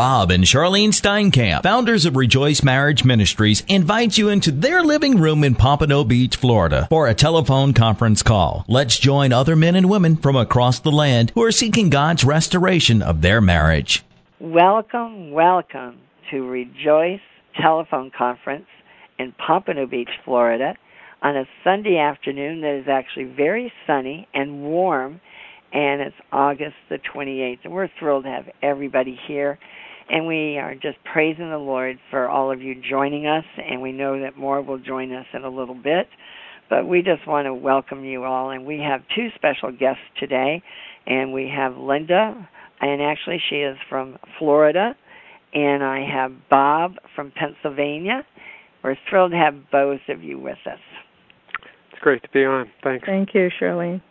Bob and Charlyne Steinkamp, founders of Rejoice Marriage Ministries, invite you into their living room in Pompano Beach, Florida for a telephone conference call. Let's join other men and women from across the land who are seeking God's restoration of their marriage. Welcome, welcome to Rejoice Telephone Conference in Pompano Beach, Florida on a Sunday afternoon that is actually very sunny and warm and it's August the 28th and we're thrilled to have everybody here and we are just praising the Lord for all of you joining us, and we know that more will join us in a little bit. But we just want to welcome you all, and we have two special guests today, and we have Linda, and actually she is from Florida, and I have Bob from Pennsylvania. We're thrilled to have both of you with us. It's great to be on. Thanks. Thank you, Shirley.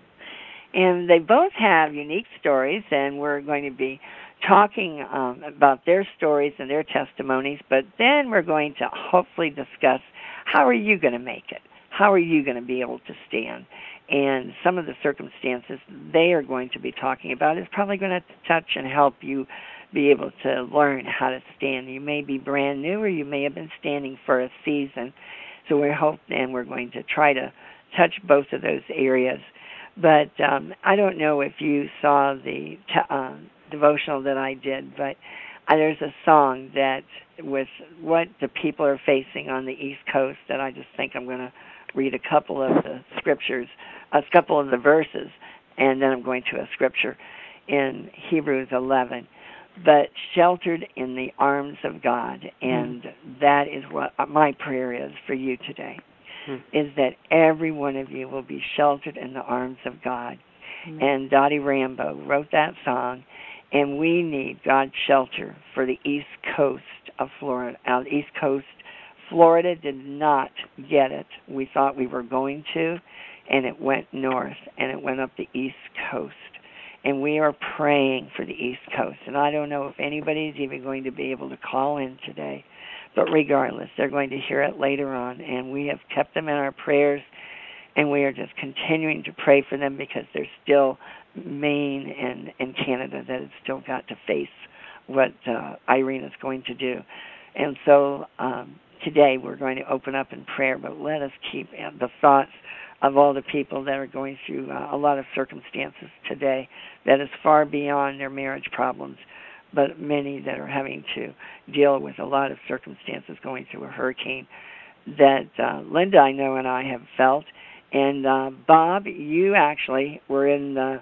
And they both have unique stories, and we're going to be talking um, about their stories and their testimonies, but then we're going to hopefully discuss how are you going to make it? How are you going to be able to stand? And some of the circumstances they are going to be talking about is probably going to touch and help you be able to learn how to stand. You may be brand new or you may have been standing for a season. So we're hope and we're going to try to touch both of those areas. But um, I don't know if you saw the t- uh, devotional that I did, but uh, there's a song that with what the people are facing on the East Coast that I just think I'm going to read a couple of the scriptures, a couple of the verses, and then I'm going to a scripture in Hebrews 11. But sheltered in the arms of God, and mm. that is what my prayer is for you today, mm. is that every one of you will be sheltered in the arms of God. Mm. And Dottie Rambo wrote that song, and we need God's shelter for the east coast of Florida. Out east coast, Florida did not get it. We thought we were going to, and it went north and it went up the east coast. And we are praying for the east coast. And I don't know if anybody's even going to be able to call in today, but regardless, they're going to hear it later on. And we have kept them in our prayers, and we are just continuing to pray for them because they're still Maine and and Canada that have still got to face what uh, Irene is going to do. And so um, today we're going to open up in prayer, but let us keep the thoughts of all the people that are going through uh, a lot of circumstances today that is far beyond their marriage problems, but many that are having to deal with a lot of circumstances going through a hurricane that uh, Linda, I know, and I have felt. And uh, Bob, you actually were in the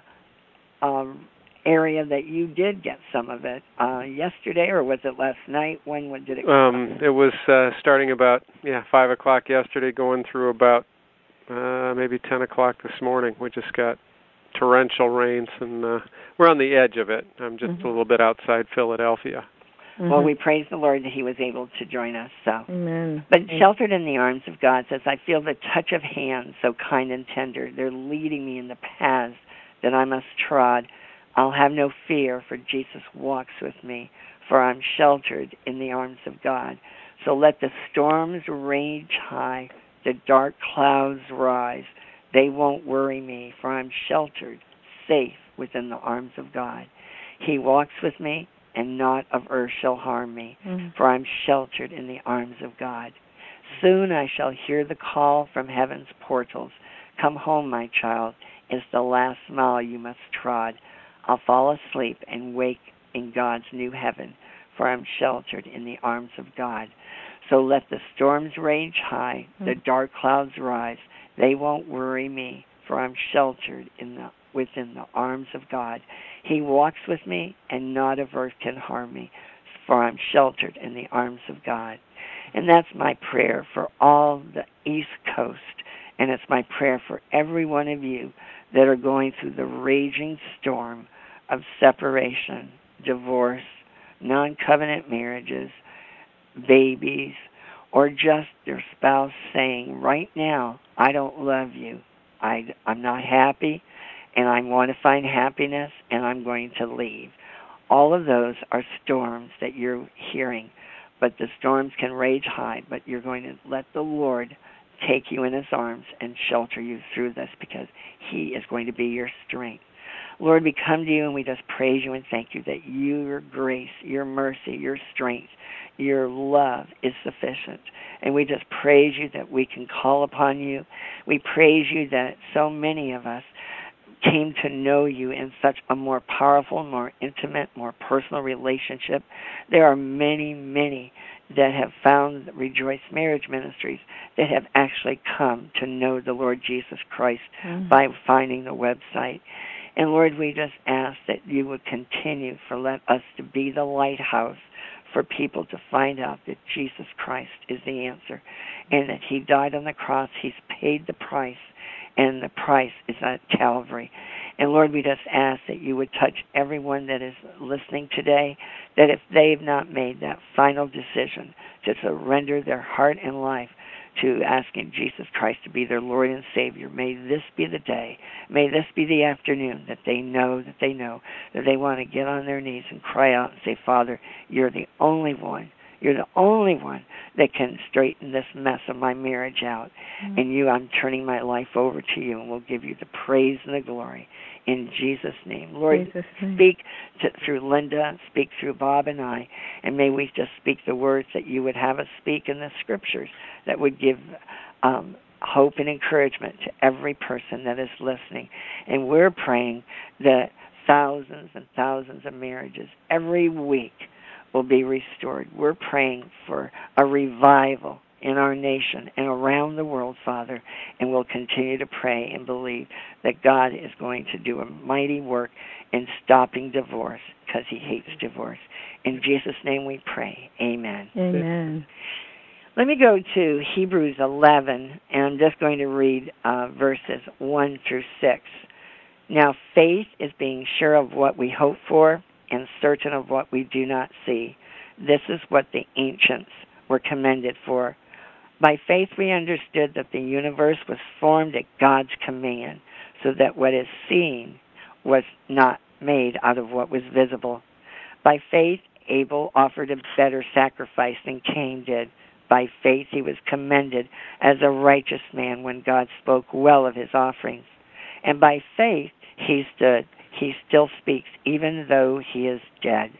um, area that you did get some of it uh, yesterday, or was it last night? When, when did it? Um, it was uh, starting about yeah five o'clock yesterday, going through about uh, maybe ten o'clock this morning. We just got torrential rains, and uh, we're on the edge of it. I'm just mm-hmm. a little bit outside Philadelphia. Mm-hmm. Well, we praise the Lord that He was able to join us. So, Amen. But sheltered in the arms of God says, I feel the touch of hands so kind and tender. They're leading me in the paths that I must trod. I'll have no fear, for Jesus walks with me, for I'm sheltered in the arms of God. So let the storms rage high, the dark clouds rise. They won't worry me, for I'm sheltered, safe within the arms of God. He walks with me, and naught of earth shall harm me, mm-hmm. for I'm sheltered in the arms of God. Soon I shall hear the call from heaven's portals. Come home, my child is the last mile you must trod. I'll fall asleep and wake in God's new heaven, for I'm sheltered in the arms of God. So let the storms rage high, the hmm. dark clouds rise. They won't worry me, for I'm sheltered in the within the arms of God. He walks with me, and not of earth can harm me, for I'm sheltered in the arms of God. And that's my prayer for all the East Coast, and it's my prayer for every one of you that are going through the raging storm of separation, divorce, non covenant marriages, babies, or just their spouse saying, right now, I don't love you. I, I'm not happy, and I want to find happiness, and I'm going to leave. All of those are storms that you're hearing, but the storms can rage high, but you're going to let the Lord take you in his arms and shelter you through this because he is going to be your strength. Lord, we come to you and we just praise you and thank you that your grace, your mercy, your strength, your love is sufficient. And we just praise you that we can call upon you. We praise you that so many of us came to know you in such a more powerful, more intimate, more personal relationship. There are many, many that have found Rejoice Marriage Ministries that have actually come to know the Lord Jesus Christ mm-hmm. by finding the website. And Lord, we just ask that you would continue for let us to be the lighthouse for people to find out that Jesus Christ is the answer and that he died on the cross, he's paid the price and the price is at Calvary. And Lord, we just ask that you would touch everyone that is listening today, that if they've not made that final decision to surrender their heart and life to asking Jesus Christ to be their Lord and Savior, may this be the day, may this be the afternoon that they know that they know that they want to get on their knees and cry out and say, Father, you're the only one you're the only one that can straighten this mess of my marriage out. Mm-hmm. And you, I'm turning my life over to you, and we'll give you the praise and the glory in Jesus' name. Lord, Jesus name. speak to, through Linda, speak through Bob and I, and may we just speak the words that you would have us speak in the scriptures that would give um, hope and encouragement to every person that is listening. And we're praying that thousands and thousands of marriages every week will be restored. We're praying for a revival in our nation and around the world, Father, and we'll continue to pray and believe that God is going to do a mighty work in stopping divorce because he hates divorce. In Jesus' name we pray. Amen. Amen. Let me go to Hebrews 11, and I'm just going to read uh, verses 1 through 6. Now, faith is being sure of what we hope for and certain of what we do not see. This is what the ancients were commended for. By faith, we understood that the universe was formed at God's command, so that what is seen was not made out of what was visible. By faith, Abel offered a better sacrifice than Cain did. By faith, he was commended as a righteous man when God spoke well of his offerings. And by faith, he stood he still speaks, even though he is dead.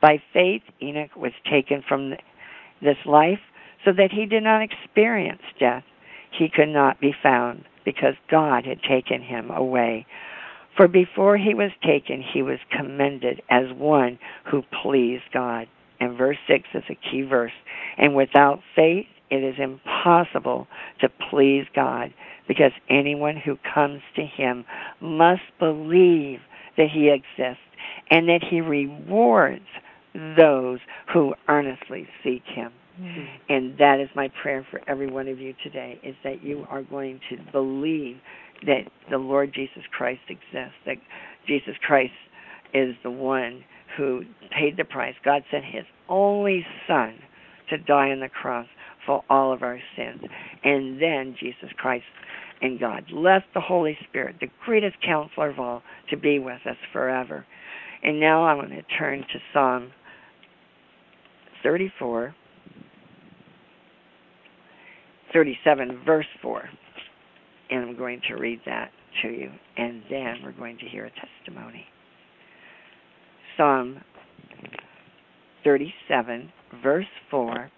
By faith, Enoch was taken from this life so that he did not experience death. He could not be found because God had taken him away. For before he was taken, he was commended as one who pleased God. And verse 6 is a key verse. And without faith, it is impossible to please God because anyone who comes to him must believe that he exists and that he rewards those who earnestly seek him. Mm-hmm. And that is my prayer for every one of you today is that you are going to believe that the Lord Jesus Christ exists, that Jesus Christ is the one who paid the price. God sent his only son to die on the cross for all of our sins. And then Jesus Christ and God left the Holy Spirit, the greatest counselor of all, to be with us forever. And now I'm going to turn to Psalm 34, 37, verse 4. And I'm going to read that to you. And then we're going to hear a testimony. Psalm 37, verse 4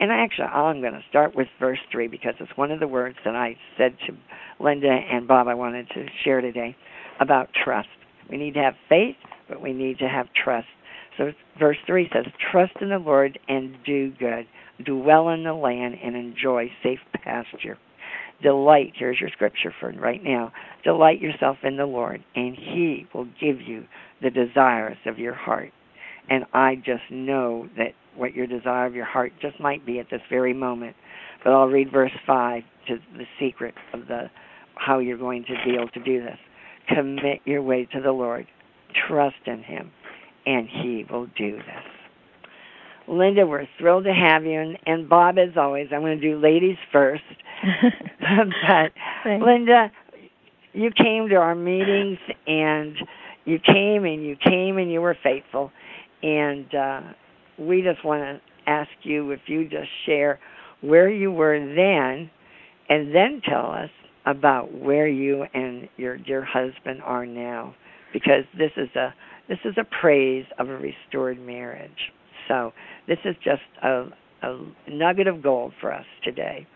and actually, I'm going to start with verse 3 because it's one of the words that I said to Linda and Bob I wanted to share today about trust. We need to have faith, but we need to have trust. So verse 3 says, Trust in the Lord and do good. Dwell in the land and enjoy safe pasture. Delight, here's your scripture for right now. Delight yourself in the Lord, and He will give you the desires of your heart. And I just know that what your desire of your heart just might be at this very moment. But I'll read verse 5 to the secret of the how you're going to be able to do this. Commit your way to the Lord. Trust in him and he will do this. Linda, we're thrilled to have you. And, and Bob, as always, I'm going to do ladies first. but Linda, you came to our meetings and you came and you came and you were faithful. And uh, we just want to ask you if you just share where you were then and then tell us about where you and your dear husband are now. because this is a this is a praise of a restored marriage. So this is just a, a nugget of gold for us today.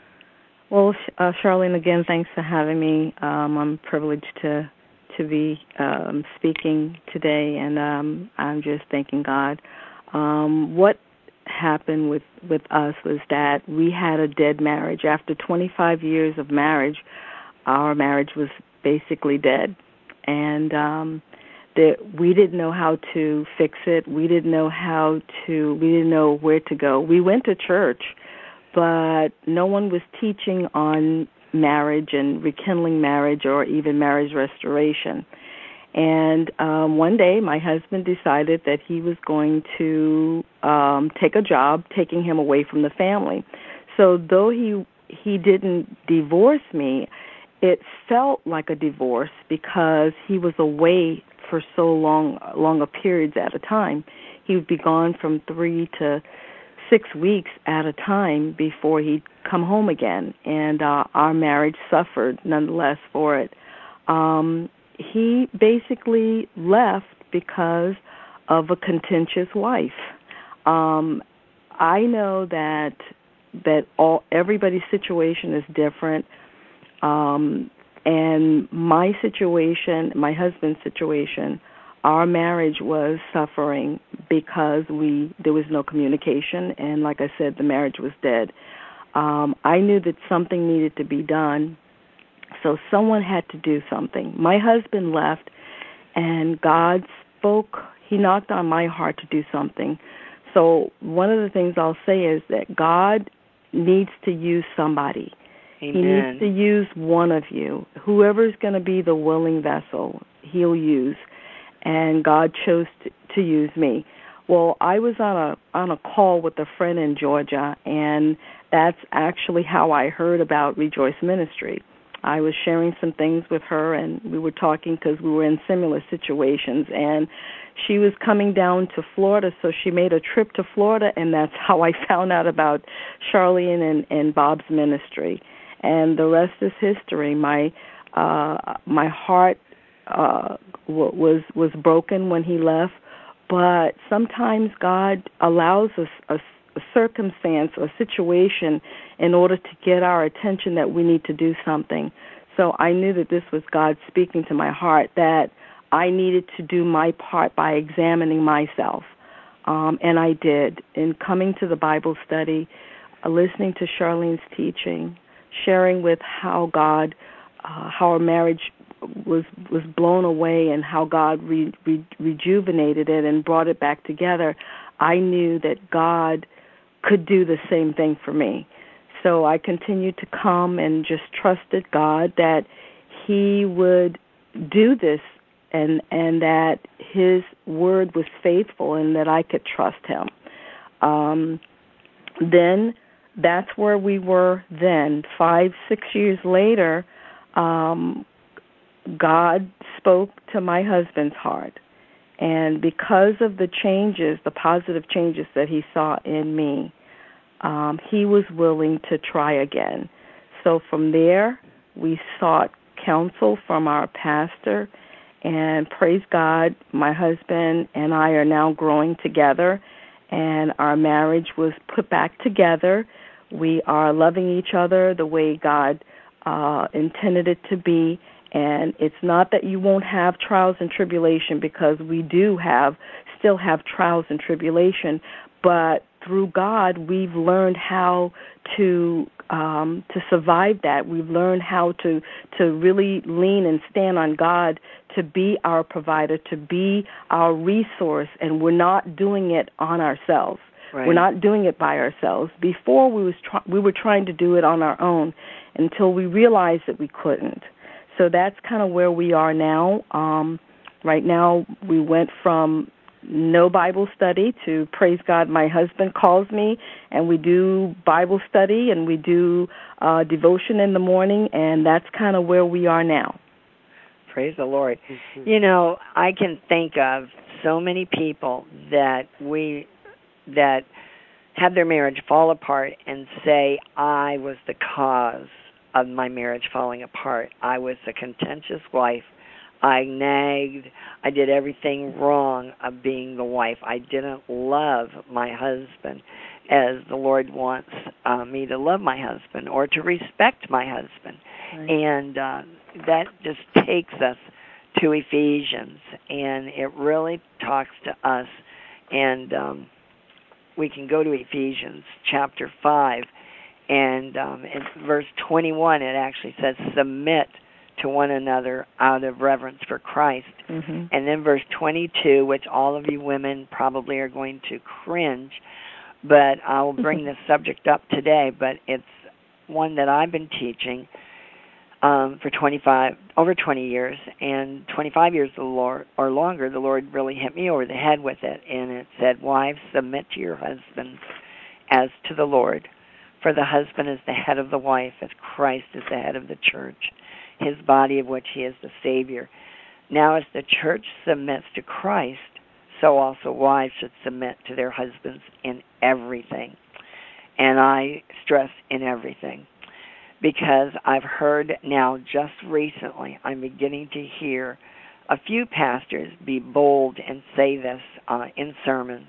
Well, uh, Charlyne, again, thanks for having me. Um, I'm privileged to to be um, speaking today, and um, I'm just thanking God. Um, what happened with with us was that we had a dead marriage. After 25 years of marriage, our marriage was basically dead, and um, that we didn't know how to fix it. We didn't know how to. We didn't know where to go. We went to church, but no one was teaching on marriage and rekindling marriage or even marriage restoration. And um, one day, my husband decided that he was going to um, take a job, taking him away from the family. So though he he didn't divorce me, it felt like a divorce because he was away for so long, longer periods at a time. He would be gone from three to six weeks at a time before he'd come home again, and uh, our marriage suffered nonetheless for it. Um, he basically left because of a contentious wife. Um, I know that that all everybody's situation is different. Um, and my situation, my husband's situation, our marriage was suffering because we there was no communication and like I said the marriage was dead. Um I knew that something needed to be done. So someone had to do something. My husband left and God spoke, he knocked on my heart to do something. So one of the things I'll say is that God needs to use somebody. Amen. He needs to use one of you. Whoever's going to be the willing vessel, he'll use and God chose to, to use me. Well, I was on a on a call with a friend in Georgia, and that's actually how I heard about Rejoice Ministry. I was sharing some things with her, and we were talking because we were in similar situations. And she was coming down to Florida, so she made a trip to Florida, and that's how I found out about Charlyne and, and Bob's ministry. And the rest is history. My uh, my heart uh, was was broken when he left, but sometimes God allows us a, a circumstance or situation in order to get our attention that we need to do something. So I knew that this was God speaking to my heart that I needed to do my part by examining myself. Um, and I did. In coming to the Bible study, uh, listening to Charlyne's teaching, sharing with how God, uh, how our marriage was was blown away and how God re, re, rejuvenated it and brought it back together, I knew that God could do the same thing for me. So I continued to come and just trusted God that He would do this and and that His word was faithful and that I could trust Him. Um, then that's where we were then. Five six years later. Um, God spoke to my husband's heart. And because of the changes, the positive changes that he saw in me, um, he was willing to try again. So from there, we sought counsel from our pastor. And praise God, my husband and I are now growing together, and our marriage was put back together. We are loving each other the way God uh, intended it to be and it's not that you won't have trials and tribulation because we do have still have trials and tribulation but through god we've learned how to um to survive that we've learned how to to really lean and stand on god to be our provider to be our resource and we're not doing it on ourselves Right. We're not doing it by ourselves. Before we was try- we were trying to do it on our own until we realized that we couldn't. So that's kind of where we are now. Um, right now, we went from no Bible study to praise God. My husband calls me, and we do Bible study and we do uh, devotion in the morning, and that's kind of where we are now. Praise the Lord. Mm-hmm. You know, I can think of so many people that we that have their marriage fall apart and say, "I was the cause of my marriage falling apart. I was a contentious wife. I nagged. I did everything wrong of being the wife. I didn't love my husband as the Lord wants uh, me to love my husband or to respect my husband. Right. And uh, that just takes us to Ephesians, and it really talks to us. And um, we can go to Ephesians chapter 5, and um, in verse 21, it actually says, Submit to one another out of reverence for Christ. Mm-hmm. And then verse 22, which all of you women probably are going to cringe, but I will bring this subject up today, but it's one that I've been teaching um, for 25 over 20 years and 25 years the Lord or longer the Lord really hit me over the head with it and it said wives submit to your husbands as to the Lord for the husband is the head of the wife as Christ is the head of the church his body of which he is the savior. Now as the church submits to Christ so also wives should submit to their husbands in everything. And I stress in everything because I've heard now just recently, I'm beginning to hear a few pastors be bold and say this uh, in sermons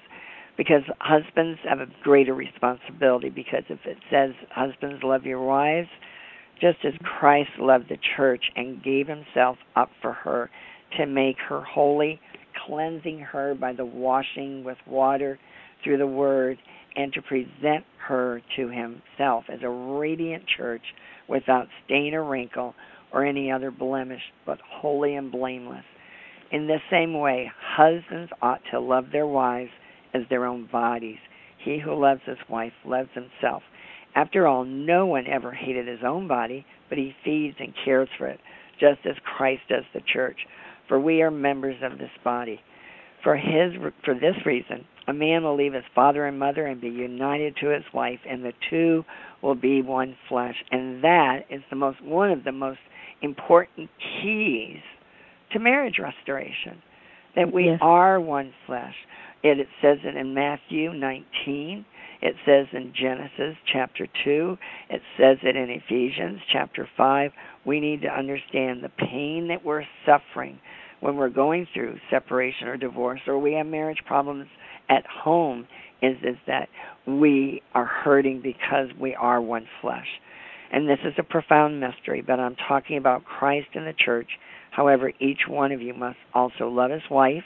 because husbands have a greater responsibility because if it says husbands love your wives just as Christ loved the church and gave himself up for her to make her holy cleansing her by the washing with water through the word and to present her to himself as a radiant church without stain or wrinkle or any other blemish, but holy and blameless. In the same way, husbands ought to love their wives as their own bodies. He who loves his wife loves himself. After all, no one ever hated his own body, but he feeds and cares for it, just as Christ does the church. For we are members of this body. For his for this reason, a man will leave his father and mother and be united to his wife, and the two will be one flesh. And that is the most one of the most important keys to marriage restoration. That we yes. are one flesh. It, it says it in Matthew 19. It says in Genesis chapter 2. It says it in Ephesians chapter 5. We need to understand the pain that we're suffering when we're going through separation or divorce or we have marriage problems at home is is that we are hurting because we are one flesh. And this is a profound mystery, but I'm talking about Christ and the church. However, each one of you must also love his wife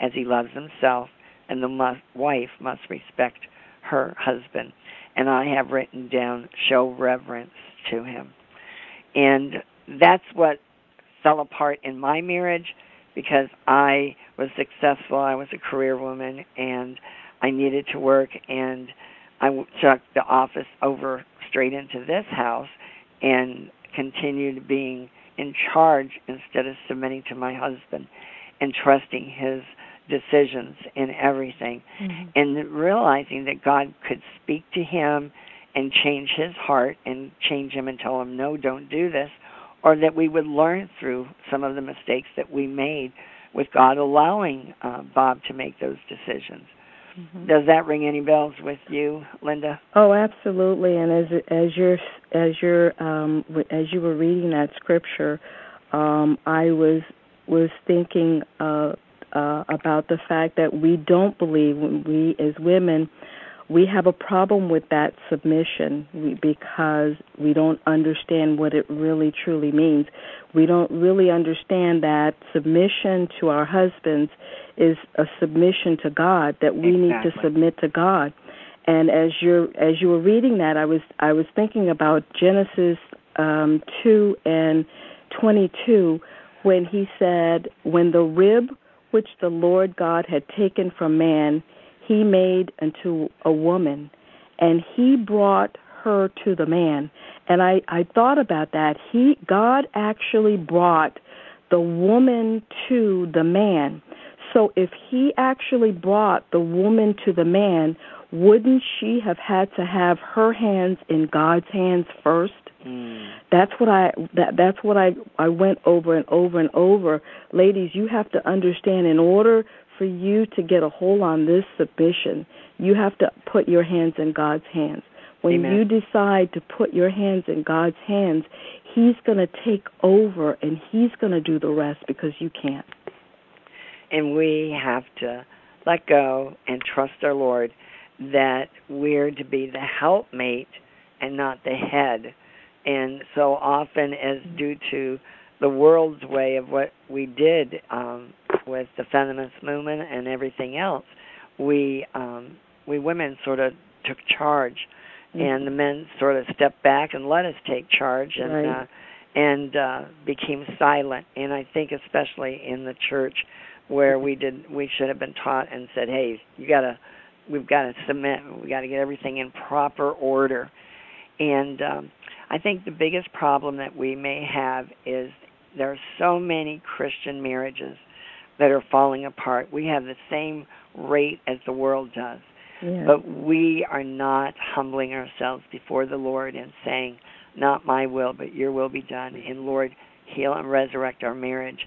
as he loves himself, and the must, wife must respect her husband. And I have written down show reverence to him. And that's what fell apart in my marriage because I was successful. I was a career woman, and I needed to work, and I took the office over straight into this house and continued being in charge instead of submitting to my husband and trusting his decisions in everything mm-hmm. and realizing that God could speak to him and change his heart and change him and tell him no don't do this or that we would learn through some of the mistakes that we made with God allowing uh, Bob to make those decisions. Mm-hmm. Does that ring any bells with you, Linda? Oh, absolutely. And as as you're as you're um, as you were reading that scripture, um, I was was thinking uh, uh, about the fact that we don't believe we as women we have a problem with that submission because we don't understand what it really truly means. We don't really understand that submission to our husbands is a submission to God that we exactly. need to submit to God. And as you're as you were reading that, I was I was thinking about Genesis um, two and twenty two, when he said, "When the rib which the Lord God had taken from man." he made into a woman and he brought her to the man and i i thought about that he god actually brought the woman to the man so if he actually brought the woman to the man wouldn't she have had to have her hands in god's hands first mm. that's what i that that's what i i went over and over and over ladies you have to understand in order for you to get a hold on this submission, you have to put your hands in God's hands. When Amen. you decide to put your hands in God's hands, He's going to take over and He's going to do the rest because you can't. And we have to let go and trust our Lord that we're to be the helpmate and not the head. And so often, as due to the world's way of what we did um, with the feminist movement and everything else, we um, we women sort of took charge, mm-hmm. and the men sort of stepped back and let us take charge and right. uh, and uh, became silent. And I think especially in the church where we did we should have been taught and said, hey, you got to we've got to submit, We've got to get everything in proper order. And um, I think the biggest problem that we may have is there are so many Christian marriages that are falling apart. We have the same rate as the world does. Yeah. But we are not humbling ourselves before the Lord and saying, Not my will, but your will be done. And Lord, heal and resurrect our marriage.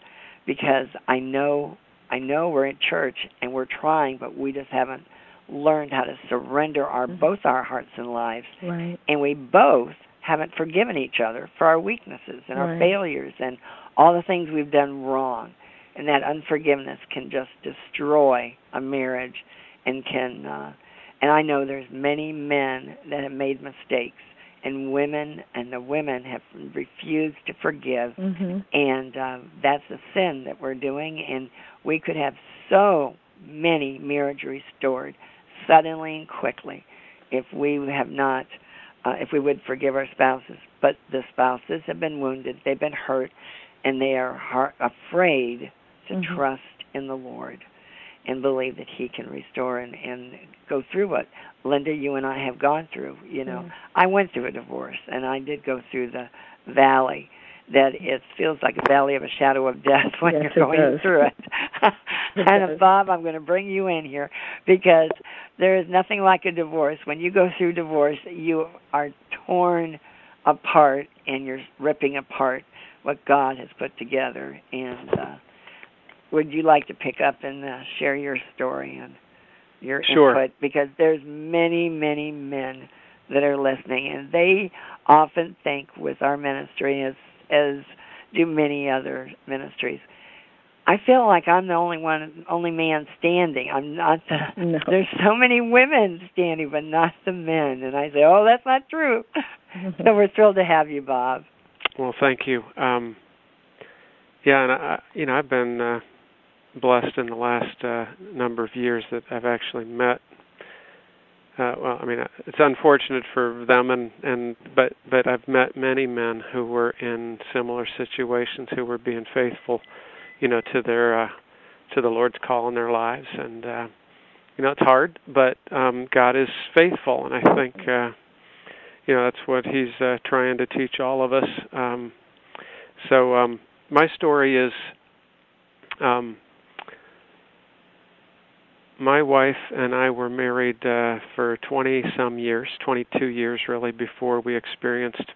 Because I know I know we're in church and we're trying, but we just haven't learned how to surrender our mm-hmm. both our hearts and lives. Right. And we both haven't forgiven each other for our weaknesses and our failures and all the things we've done wrong. And that unforgiveness can just destroy a marriage and can uh and I know there's many men that have made mistakes and women and the women have refused to forgive Mhm. and uh, that's a sin that we're doing and we could have so many marriage restored suddenly and quickly if we have not uh, if we would forgive our spouses but the spouses have been wounded they've been hurt and they are heart, afraid to Mhm. trust in the lord and believe that he can restore and and go through what linda you and i have gone through you know Yeah. i went through a divorce and i did go through the valley that it feels like a valley of a shadow of death when Yes, you're going does. through it. It and does. Bob, I'm going to bring you in here because there is nothing like a divorce. When you go through divorce, you are torn apart and you're ripping apart what God has put together. And uh, would you like to pick up and uh, share your story and your Sure. input? Because there's many, many men that are listening, and they often think with our ministry as as do many other ministries. I feel like I'm the only one, only man standing. I'm not the. No. There's so many women standing, but not the men. And I say, oh, that's not true. so we're thrilled to have you, Bob. Well, thank you. Um, yeah, and I, you know, I've been uh, blessed in the last uh, number of years that I've actually met. Uh, well, I mean, it's unfortunate for them, and and but but I've met many men who were in similar situations who were being faithful, you know, to their uh, to the Lord's call in their lives, and uh, you know, it's hard, but um, God is faithful, and I think. Uh, you know that's what he's uh, trying to teach all of us. Um, so um, my story is um, my wife and I were married uh, for 20 some years, 22 years really, before we experienced,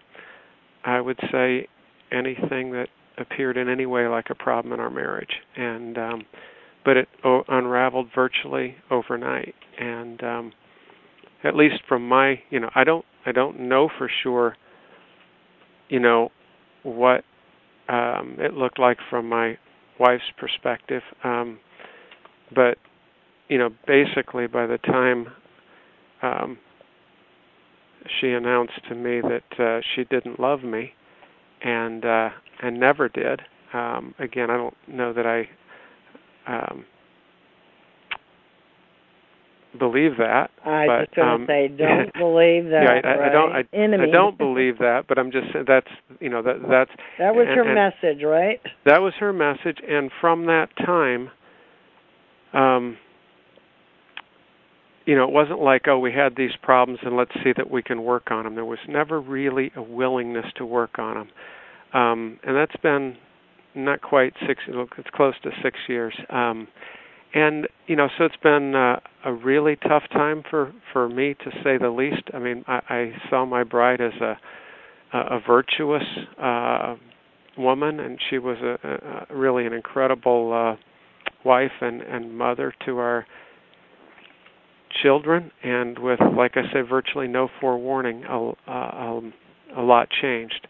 I would say, anything that appeared in any way like a problem in our marriage. And um, but it o- unraveled virtually overnight. And um, at least from my, you know, I don't I don't know for sure, you know, what um, it looked like from my wife's perspective. Um, but you know, basically, by the time um, she announced to me that uh, she didn't love me, and uh, and never did. Um, again, I don't know that I um, believe that. I but, just um, say, don't believe that. yeah, I, I, I don't. I. Enemy. I don't believe that, but I'm just that's you know that that's that was and- her and- message, right? that was her message, and from that time, um, you know, it wasn't like oh we had these problems and let's see that we can work on them. There was never really a willingness to work on them, um, and that's been not quite six. It's close to six years. Um, and you know, so it's been uh, a really tough time for for me to say the least. I mean, I, I saw my bride as a a, a virtuous uh, woman, and she was a, a really an incredible uh, wife and and mother to our children, and with, like I said, virtually no forewarning, a, uh, um, a lot changed.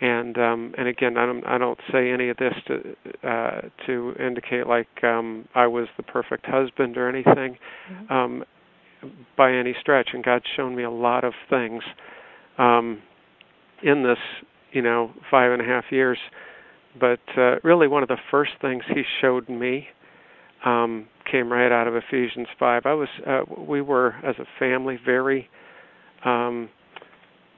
And um, and again, I don't I don't say any of this to uh, to indicate like um, I was the perfect husband or anything, mm-hmm. um, by any stretch. And God's shown me a lot of things um, in this, you know, five and a half years. But uh, really, one of the first things He showed me um, came right out of Ephesians five. I was uh, we were as a family very, um,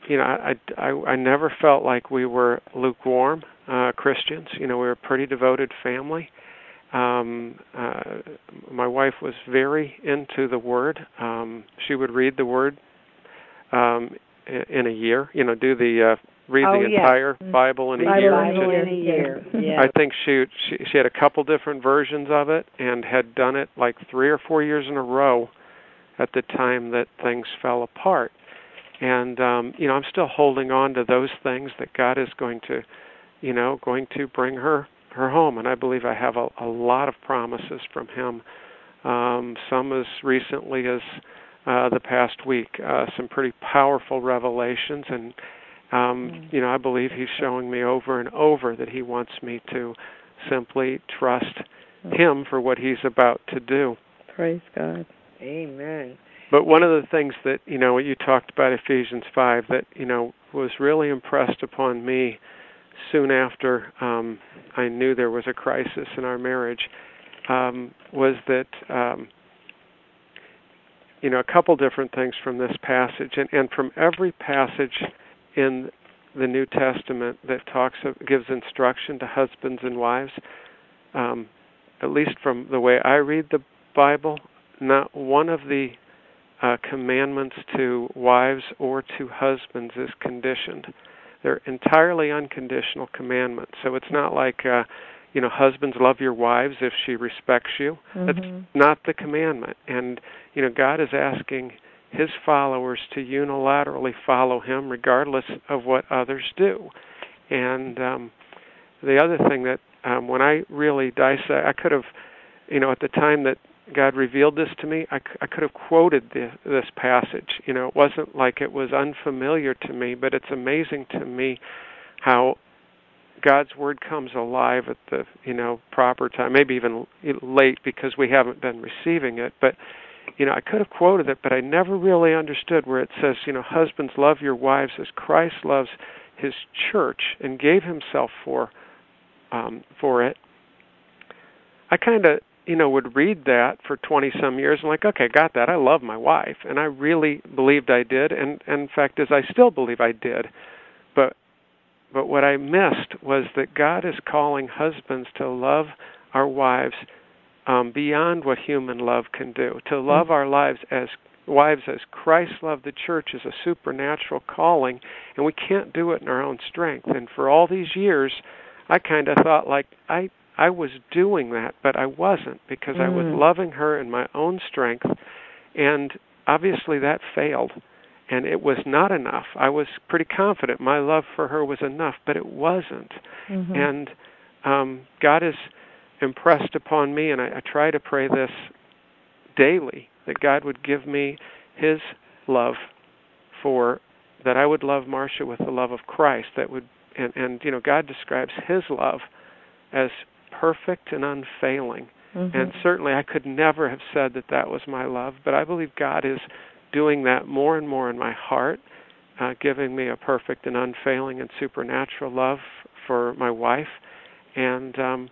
you know, I, I I never felt like we were lukewarm uh, Christians. You know, we were a pretty devoted family. Um, uh, my wife was very into the Word. Um, she would read the Word um, in a year. You know, do the uh, read oh, the entire Bible in a year. Bible in a year. Yeah. I think she, she she had a couple different versions of it and had done it like three or four years in a row at the time that things fell apart. And um, you know, I'm still holding on to those things that God is going to, you know, going to bring her her home. And I believe I have a, a lot of promises from Him. Um, some as recently as uh, the past week, uh, some pretty powerful revelations and um, mm. you know, I believe he's showing me over and over that he wants me to simply trust mm. him for what he's about to do. Praise God. Amen. But one of the things that, you know, you talked about Ephesians 5 that, you know, was really impressed upon me soon after um, I knew there was a crisis in our marriage um, was that, um, you know, a couple different things from this passage. And, and from every passage in the New Testament that talks of, gives instruction to husbands and wives. Um, at least from the way I read the Bible, not one of the uh, commandments to wives or to husbands is conditioned. They're entirely unconditional commandments. So it's not like, uh, you know, husbands love your wives if she respects you. Mm-hmm. That's not the commandment. And you know, God is asking his followers to unilaterally follow him regardless of what others do. And um, the other thing that um, when I really dissect, I could have, you know, at the time that God revealed this to me, I, I could have quoted the, this passage. You know, it wasn't like it was unfamiliar to me, but it's amazing to me how God's word comes alive at the you know proper time, maybe even late because we haven't been receiving it, but you know, I could have quoted it, but I never really understood where it says, you know, husbands love your wives as Christ loves his church and gave himself for um for it. I kind of, you know, would read that for 20 some years and like, okay, got that. I love my wife and I really believed I did and, and in fact as I still believe I did. But but what I missed was that God is calling husbands to love our wives um, beyond what human love can do. To love our lives as wives as Christ loved the church is a supernatural calling, and we can't do it in our own strength. And for all these years, I kind of thought like I I was doing that, but I wasn't because mm. I was loving her in my own strength, and obviously that failed. And it was not enough. I was pretty confident my love for her was enough, but it wasn't. Mm-hmm. And um, God is impressed upon me, and I, I try to pray this daily that God would give me His love for that I would love Marcia with the love of Christ. That would and and you know God describes His love as perfect and unfailing. Mm-hmm. And certainly I could never have said that that was my love, but I believe God is doing that more and more in my heart, uh, giving me a perfect and unfailing and supernatural love for my wife. And um,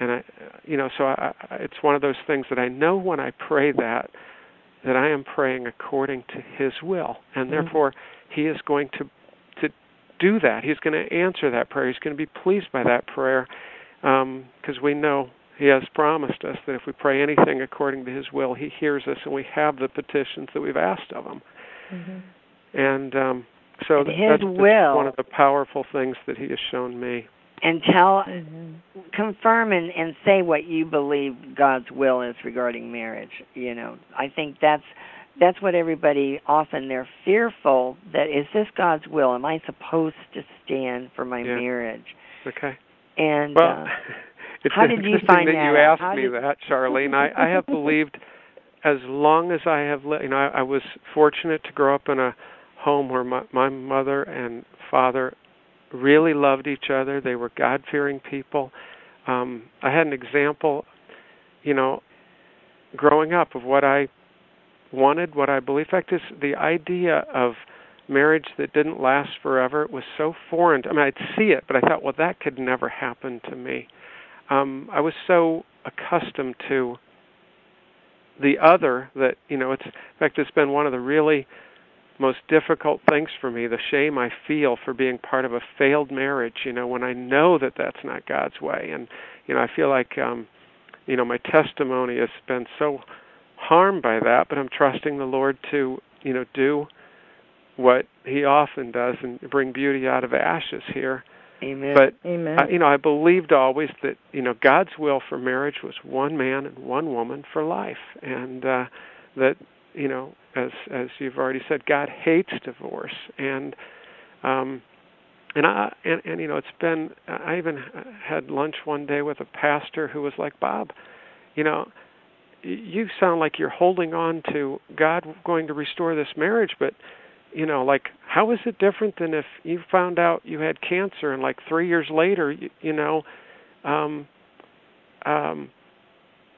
and I, you know, so I, I, it's one of those things that I know when I pray that that I am praying according to His will, and mm-hmm. therefore He is going to to do that. He's going to answer that prayer. He's going to be pleased by that prayer because um, we know He has promised us that if we pray anything according to His will, He hears us, and we have the petitions that we've asked of Him. Mm-hmm. And um, so and His that's, will, that's one of the powerful things that He has shown me and tell mm-hmm. confirm and, and say what you believe God's will is regarding marriage. You know, I think that's that's what everybody often they're fearful that is this God's will? Am I supposed to stand for my yeah. marriage? Okay. And well, uh, it's how did you find that, that you out? asked how me did... that, Charlyne. I, I have believed as long as I have lived, you know, I, I was fortunate to grow up in a home where my, my mother and father really loved each other. They were God fearing people. Um, I had an example, you know, growing up of what I wanted, what I believe. In fact, is the idea of marriage that didn't last forever was so foreign. I mean, I'd see it, but I thought, well, that could never happen to me. Um, I was so accustomed to the other that you know. It's in fact, it's been one of the really most difficult things for me the shame i feel for being part of a failed marriage you know when i know that that's not god's way and you know i feel like um you know my testimony has been so harmed by that but i'm trusting the lord to you know do what he often does and bring beauty out of ashes here Amen. but Amen. I, you know i believed always that you know god's will for marriage was one man and one woman for life and uh that you know as as you've already said, God hates divorce, and um, and I and, and you know it's been. I even had lunch one day with a pastor who was like, Bob, you know, you sound like you're holding on to God going to restore this marriage, but you know, like how is it different than if you found out you had cancer and like three years later, you, you know, um, um,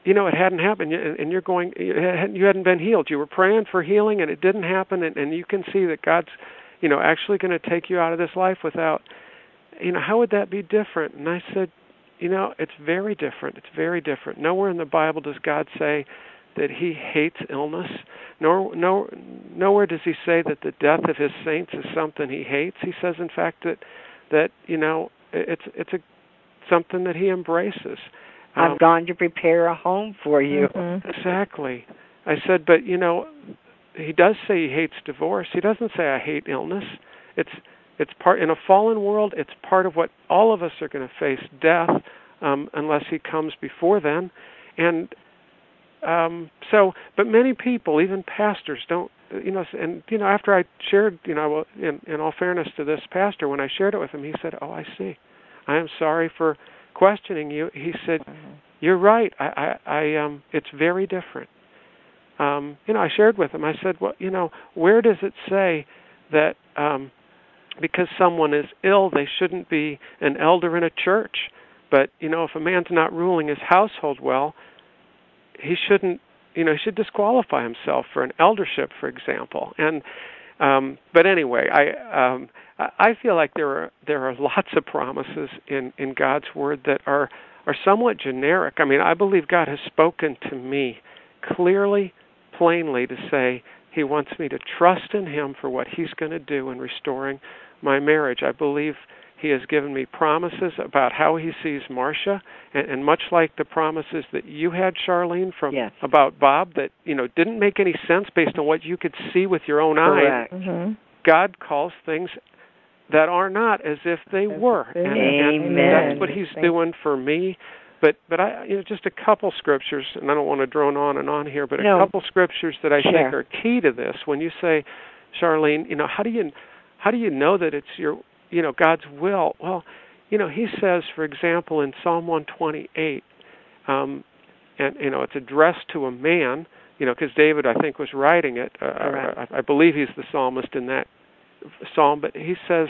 you know it hadn't happened and you're going you hadn't been healed. You were praying for healing and it didn't happen and, and you can see that god's you know actually going to take you out of this life without you know how would that be different? And i said you know it's very different. It's very different. Nowhere in the bible does god say that he hates illness nor no nowhere does he say that the death of his saints is something he hates. He says in fact that that you know it's it's a something that he embraces I've um, gone to prepare a home for you. Mm-hmm. Exactly. I said, but you know, he does say he hates divorce. He doesn't say I hate illness. It's it's part in a fallen world. It's part of what all of us are going to face: death, um, unless he comes before then. And um, so, but many people, even pastors, don't. You know, and you know, after I shared, you know, in, in all fairness to this pastor, when I shared it with him, he said, "Oh, I see. I am sorry for." Questioning you, he said, mm-hmm. "You're right. I, I, I um, it's very different." Um, you know, I shared with him. I said, "Well, you know, where does it say that um, because someone is ill, they shouldn't be an elder in a church? But you know, if a man's not ruling his household well, he shouldn't. You know, he should disqualify himself for an eldership, for example." And um, but anyway, I um, I feel like there are there are lots of promises in in God's word that are are somewhat generic. I mean, I believe God has spoken to me clearly, plainly to say he wants me to trust in him for what he's going to do in restoring my marriage. I believe he has given me promises about how he sees Marcia, and, and much like the promises that you had, Charlyne, from yes. about Bob, that you know didn't make any sense based on what you could see with your own Correct. eyes. Mm-hmm. God calls things that are not as if they were, and, and that's what He's doing for me. But but I you know just a couple scriptures, and I don't want to drone on and on here, but no. a couple scriptures that I sure. think are key to this. When you say, Charlyne, you know how do you how do you know that it's your you know God's will. Well, you know He says, for example, in Psalm 128, um, and you know it's addressed to a man. You know, because David, I think, was writing it. Uh, I, I believe he's the psalmist in that psalm. But he says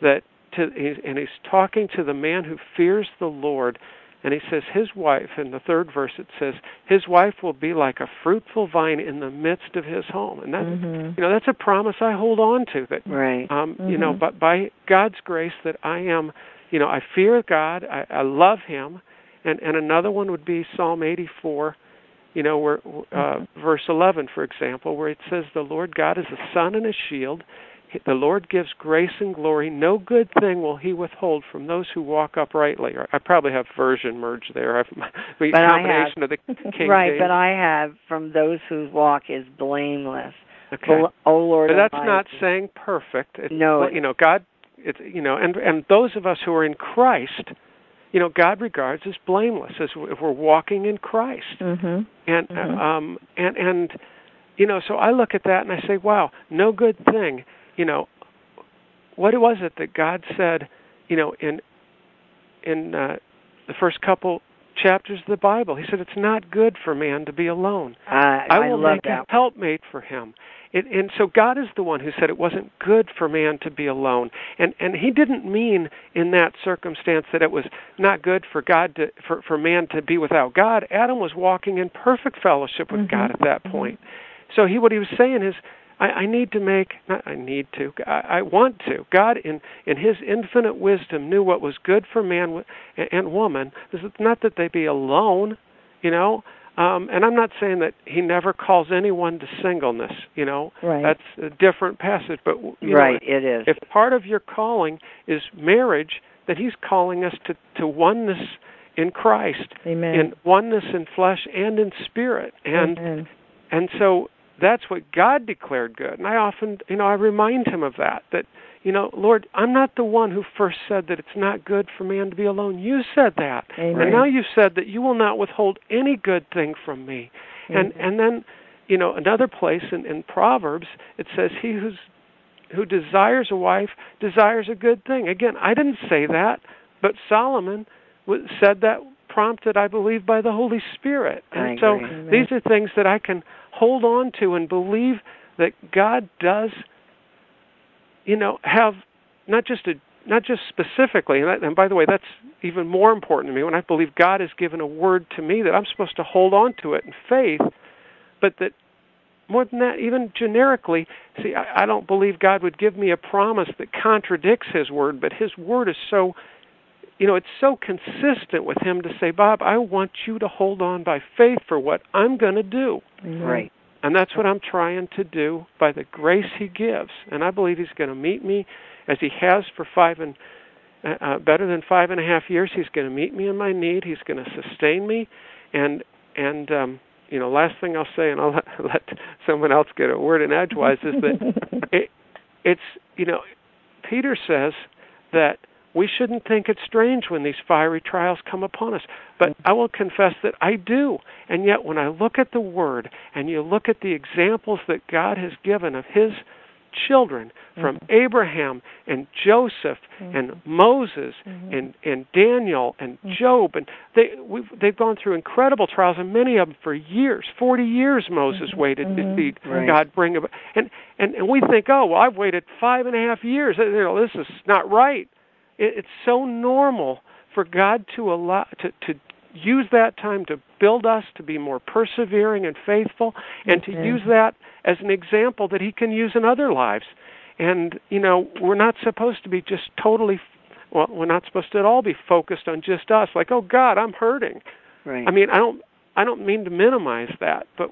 that, to, he's, and he's talking to the man who fears the Lord and he says his wife in the third verse it says his wife will be like a fruitful vine in the midst of his home and that's mm-hmm. you know that's a promise i hold on to that right um mm-hmm. you know but by god's grace that i am you know i fear god i, I love him and and another one would be psalm 84 you know where uh mm-hmm. verse 11 for example where it says the lord god is a sun and a shield the Lord gives grace and glory. No good thing will He withhold from those who walk uprightly. I probably have version merged there. I've but combination I of the King right, James. but I have from those whose walk is blameless. Okay. Oh Lord, but that's Almighty. not saying perfect. It's, no, you know, God. It's you know, and and those of us who are in Christ, you know, God regards as blameless as if we're walking in Christ. Mm-hmm. And mm-hmm. um and and you know, so I look at that and I say, wow, no good thing you know, what was it that God said, you know, in in uh, the first couple chapters of the Bible. He said it's not good for man to be alone. I, I I will love make a helpmate for him. It, and so God is the one who said it wasn't good for man to be alone. And and he didn't mean in that circumstance that it was not good for God to for for man to be without God. Adam was walking in perfect fellowship with Mhm. God at that point. So he what he was saying is I, I need to make not I need to I, I want to God in in His infinite wisdom knew what was good for man and, and woman. This is not that they be alone, you know. Um, and I'm not saying that He never calls anyone to singleness. You know, Right. that's a different passage. But you right, know, it is. if part of your calling is marriage, that He's calling us to to oneness in Christ, Amen. in oneness in flesh and in spirit, and Amen. and so that's what God declared good. And I often, you know, I remind him of that that you know, Lord, I'm not the one who first said that it's not good for man to be alone. You said that. Amen. And now you've said that you will not withhold any good thing from me. And Amen. and then, you know, another place in, in Proverbs it says he who's who desires a wife desires a good thing. Again, I didn't say that, but Solomon said that prompted, I believe, by the Holy Spirit. And so. Amen. these are things that I can hold on to and believe that God does, you know, have not just a not just specifically, and, that, and by the way, that's even more important to me when I believe God has given a word to me that I'm supposed to hold on to it in faith, but that more than that, even generically, see, I, I don't believe God would give me a promise that contradicts His word, but His word is so, you know, it's so consistent with Him to say, Bob, I want you to hold on by faith for what I'm going to do. Amen. right. And that's what I'm trying to do by the grace He gives. And I believe He's going to meet me as He has for five and uh, uh, better than five and a half years. He's going to meet me in my need. He's going to sustain me, and and um, you know, last thing I'll say, and I'll let, let someone else get a word in edgewise, is that it, it's you know, Peter says that we shouldn't think it strange when these fiery trials come upon us. But I will confess that I do. And yet, when I look at the Word and you look at the examples that God has given of His children, mm-hmm. from Abraham and Joseph mm-hmm. and Moses mm-hmm. and and Daniel and Job, and they we've, they've gone through incredible trials, and many of them for years, forty years. Moses waited to see Right. God bring about, and and and we think, oh well, I've waited five and a half years. You know, this is not right it, it's so normal for God to allow to to use that time to build us to be more persevering and faithful and to use that as an example that he can use in other lives and you know we're not supposed to be just totally well we're not supposed to at all be focused on just us like oh god i'm hurting Right. i mean i don't i don't mean to minimize that but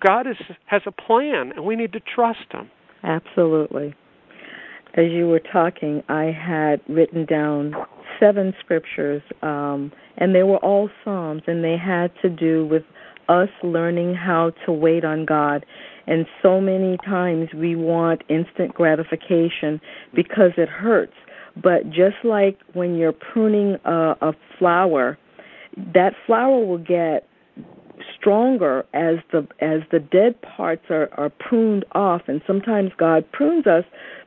god is has a plan and we need to trust him Absolutely. As you were talking, I had written down seven scriptures, um, and they were all Psalms, and they had to do with us learning how to wait on God. And so many times we want instant gratification because it hurts. But just like when you're pruning a, a flower, that flower will get stronger as the as the dead parts are are pruned off and sometimes God prunes us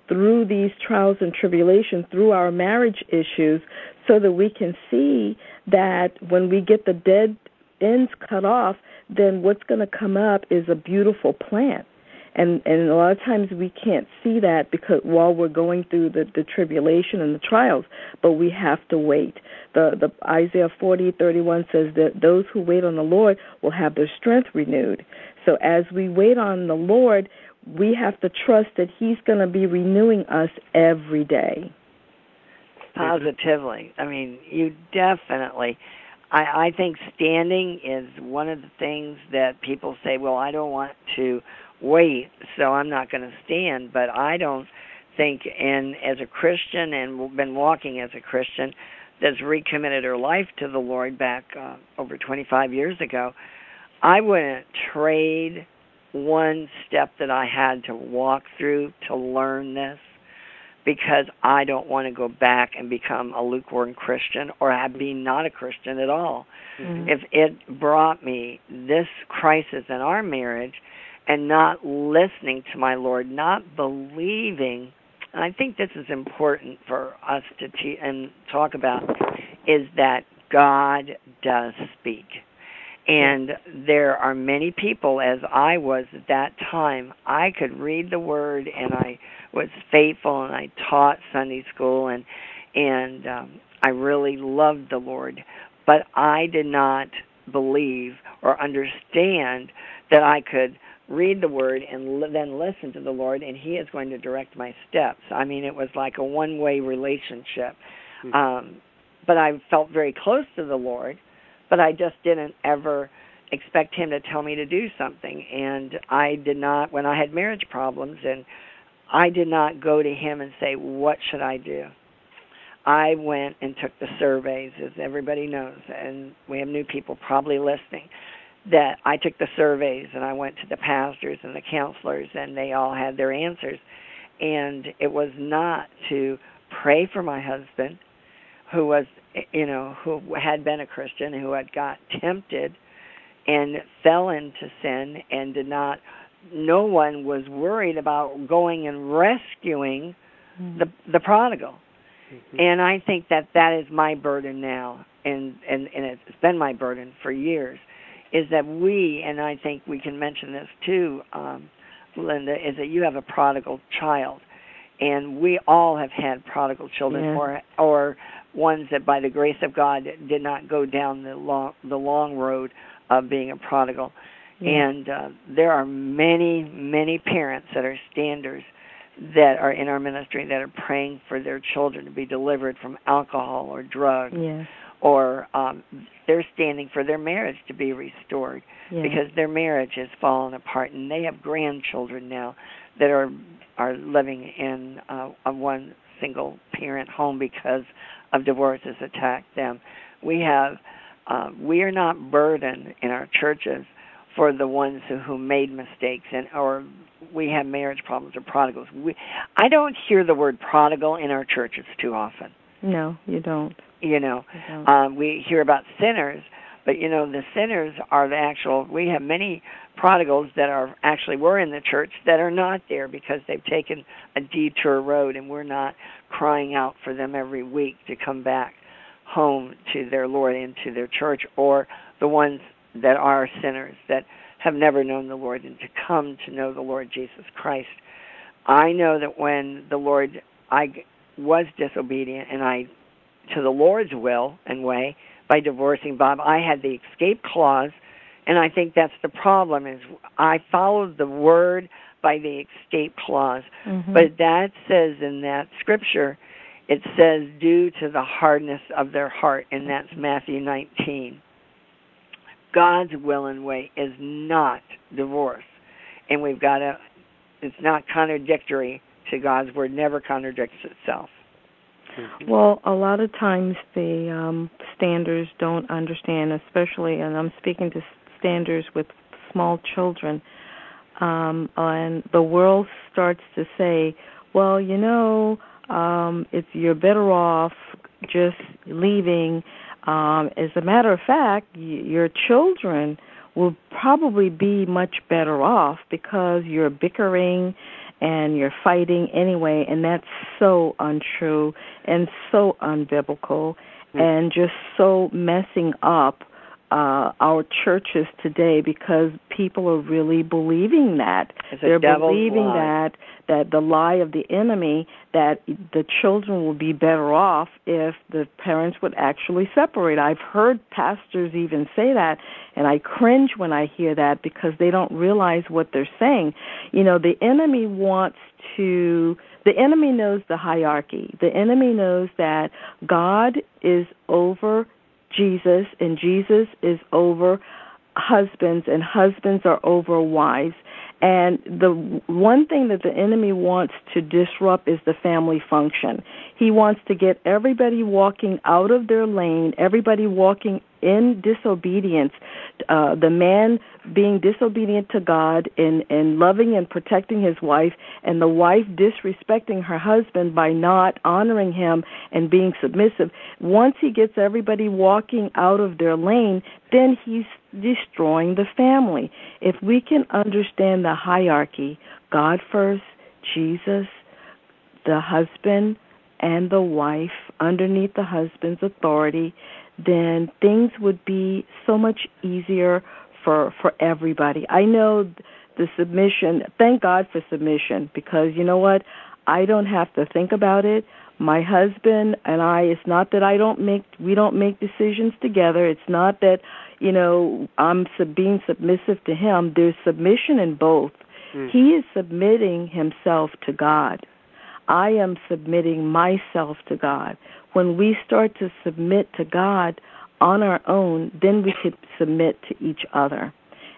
through these trials and tribulations through our marriage issues so that we can see that when we get the dead ends cut off then what's going to come up is a beautiful plant and and a lot of times we can't see that because while we're going through the, the tribulation and the trials, but we have to wait. The the Isaiah forty thirty one says that those who wait on the Lord will have their strength renewed. So as we wait on the Lord, we have to trust that He's going to be renewing us every day. Positively. I mean, you definitely. I, I think standing is one of the things that people say, well, I don't want to wait, so I'm not going to stand. But I don't think, and as a Christian and been walking as a Christian that's recommitted her life to the Lord back uh, over 25 years ago, I wouldn't trade one step that I had to walk through to learn this because I don't want to go back and become a lukewarm Christian or have be not a Christian at all. Mm-hmm. If it brought me this crisis in our marriage and not listening to my Lord, not believing, and I think this is important for us to te- and talk about, is that God does speak. And there are many people, as I was at that time, I could read the word and I was faithful and I taught Sunday school and and um, I really loved the Lord, but I did not believe or understand that I could read the word and then listen to the Lord and he is going to direct my steps. I mean it was like a one-way relationship. Mm-hmm. Um but I felt very close to the Lord but I just didn't ever expect him to tell me to do something. And I did not when I had marriage problems and I did not go to him and say what should I do? I went and took the surveys as everybody knows and we have new people probably listening that I took the surveys and I went to the pastors and the counselors and they all had their answers. And it was not to pray for my husband who was you know who had been a Christian who had got tempted and fell into sin and did not no one was worried about going and rescuing mm-hmm. the the prodigal mm-hmm. and i think that that is my burden now and and and it's been my burden for years is that we and i think we can mention this too um linda is that you have a prodigal child and we all have had prodigal children yeah. or or ones that by the grace of God did not go down the long the long road of being a prodigal. Yeah. And uh, there are many many parents that are standers that are in our ministry that are praying for their children to be delivered from alcohol or drugs. Or um, they're standing for their marriage to be restored because their marriage has fallen apart, and they have grandchildren now that are are living in uh, a one single parent home because of divorce has attacked them. We have uh, we are not burdened in our churches for the ones who, who made mistakes and or we have marriage problems or prodigals. We, I don't hear the word prodigal in our churches too often. No, you don't. You know, you don't. Um, we hear about sinners, but you know the sinners are the actual. We have many prodigals that are actually were in the church that are not there because they've taken a detour road, and we're not crying out for them every week to come back home to their Lord and to their church, or the ones that are sinners that have never known the Lord and to come to know the Lord Jesus Christ. I know that when the Lord I was disobedient and I to the Lord's will and way by divorcing Bob, I had the escape clause and I think that's the problem is I followed the word by the escape clause. Mm-hmm. But that says in that scripture it says due to the hardness of their heart and that's Matthew 19. God's will and way is not divorce. And we've got to it's not contradictory to God's word, never contradicts itself. Well, a lot of times the um, standers don't understand, especially, and I'm speaking to standers with small children, um, and the world starts to say, well, you know, um, it's you're better off just leaving. Um, as a matter of fact, y- your children will probably be much better off because you're bickering and you're fighting anyway, and that's so untrue and so unbiblical mm. and just so messing up uh, our churches today because people are really believing that. They're believing lie. that that the lie of the enemy that the children will be better off if the parents would actually separate. I've heard pastors even say that and I cringe when I hear that because they don't realize what they're saying. You know, the enemy wants to the enemy knows the hierarchy. The enemy knows that God is over Jesus, and Jesus is over husbands, and husbands are over wives. And the one thing that the enemy wants to disrupt is the family function. He wants to get everybody walking out of their lane, everybody walking in disobedience, uh, the man being disobedient to God in, in loving and protecting his wife, and the wife disrespecting her husband by not honoring him and being submissive. Once he gets everybody walking out of their lane, then he's destroying the family. If we can understand the hierarchy, God first, Jesus, the husband, and the wife underneath the husband's authority, then things would be so much easier for for everybody. I know the submission. Thank God for submission because you know what? I don't have to think about it. My husband and I it's not that I don't make we don't make decisions together. It's not that, you know, I'm sub- being submissive to him. There's submission in both. Mm. He is submitting himself to God. I am submitting myself to God. When we start to submit to God on our own, then we could submit to each other.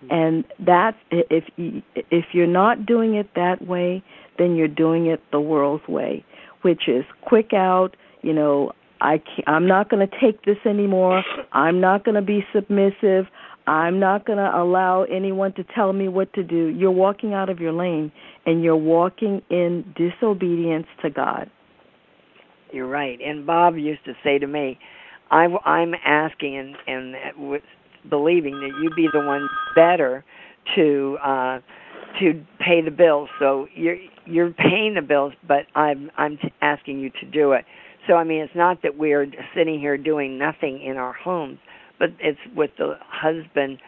And that if if you're not doing it that way, then you're doing it the world's way, which is quick out. You know, I can't, I'm not going to take this anymore. I'm not going to be submissive. I'm not going to allow anyone to tell me what to do. You're walking out of your lane and you're walking in disobedience to God. You're right. And Bob used to say to me, I, I'm asking and, and believing that you be the one better to uh, to pay the bills. So you're you're paying the bills, but I'm I'm asking you to do it. So I mean, it's not that we're sitting here doing nothing in our homes, but it's with the husband,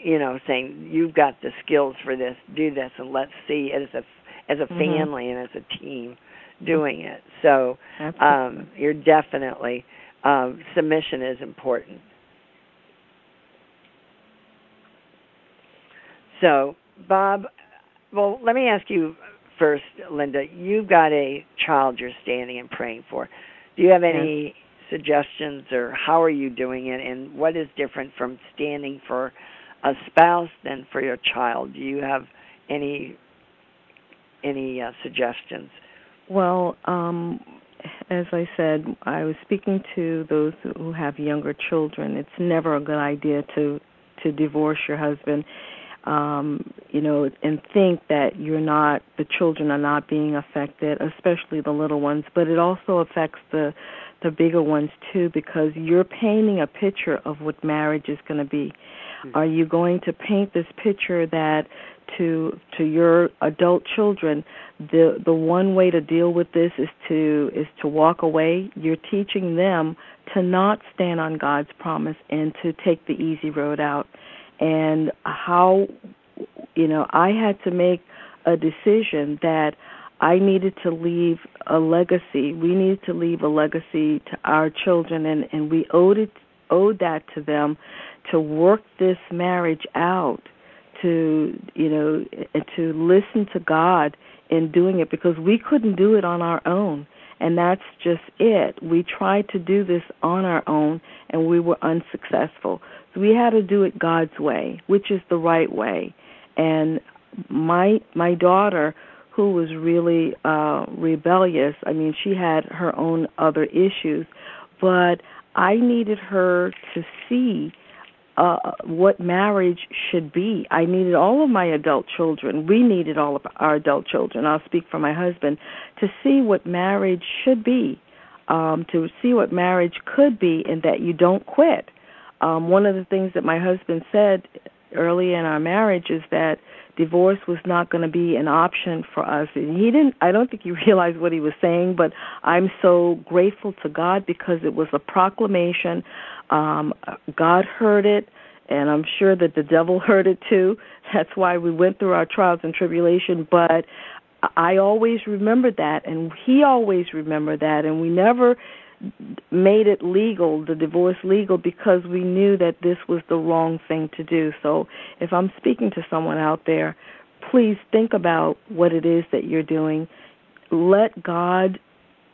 you know, saying you've got the skills for this, do this, and let's see as a as a mm-hmm. family and as a team doing it. So um, you're definitely um, submission is important. So, Bob, well, let me ask you first, Linda. You've got a child you're standing and praying for. Do you have any yeah. suggestions, or how are you doing it, and what is different from standing for a spouse than for your child? Do you have any any uh, suggestions? Well, um, as I said, I was speaking to those who have younger children. It's never a good idea to to divorce your husband um, you know, and think that you're not, the children are not being affected, especially the little ones, but it also affects the, the bigger ones too, because you're painting a picture of what marriage is going to be. Mm-hmm. Are you going to paint this picture that to to your adult children the the one way to deal with this is to is to walk away. You're teaching them to not stand on God's promise and to take the easy road out. And how you know I had to make a decision that I needed to leave a legacy. We needed to leave a legacy to our children, and and we owed it owed that to them to work this marriage out, to you know to listen to God in doing it because we couldn't do it on our own. And that's just it. We tried to do this on our own and we were unsuccessful. So we had to do it God's way, which is the right way. And my my daughter, who was really uh rebellious, I mean, she had her own other issues, but I needed her to see uh what marriage should be. I needed all of my adult children. We needed all of our adult children. I'll speak for my husband to see what marriage should be. Um to see what marriage could be and that you don't quit um, one of the things that my husband said early in our marriage is that divorce was not going to be an option for us. And he didn't I don't think he realized what he was saying, but I'm so grateful to God because it was a proclamation. Um God heard it and I'm sure that the devil heard it too. That's why we went through our trials and tribulation, but I always remembered that and he always remembered that and we never made it legal, the divorce legal, because we knew that this was the wrong thing to do. So if I'm speaking to someone out there, please think about what it is that you're doing. Let God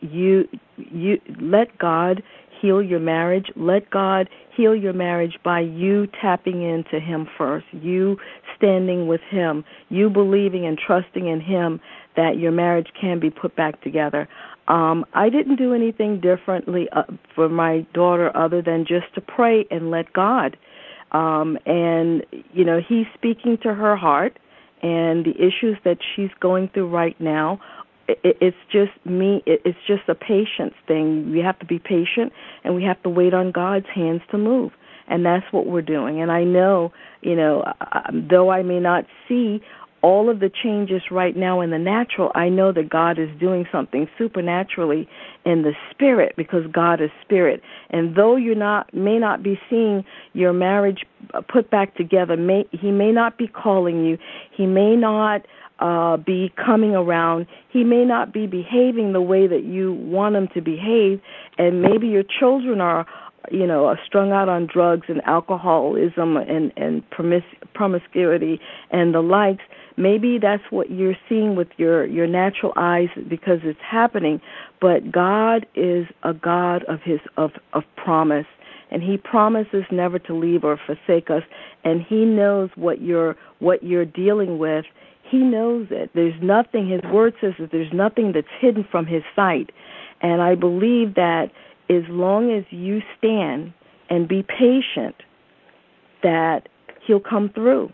you you let God heal your marriage. Let God heal your marriage by you tapping into Him first, you standing with Him, you believing and trusting in Him that your marriage can be put back together. Um, I didn't do anything differently uh, for my daughter other than just to pray and let God. Um, and you know, He's speaking to her heart and the issues that she's going through right now. It, it's just me. It, it's just a patience thing. We have to be patient, and we have to wait on God's hands to move. And that's what we're doing. And I know, you know, though I may not see all of the changes right now in the natural, I know that God is doing something supernaturally in the spirit because God is spirit. And though you not may not be seeing your marriage put back together, may he may not be calling you, he may not uh be coming around, he may not be behaving the way that you want him to behave, and maybe your children are you know, are strung out on drugs and alcoholism and and promiscuity and the likes. Maybe that's what you're seeing with your your natural eyes because it's happening. But god is a god of his of of promise and he promises never to leave or forsake us and he knows what you're what you're dealing with he knows it there's nothing his word says that there's nothing that's hidden from his sight and i believe that as long as you stand and be patient that he'll come through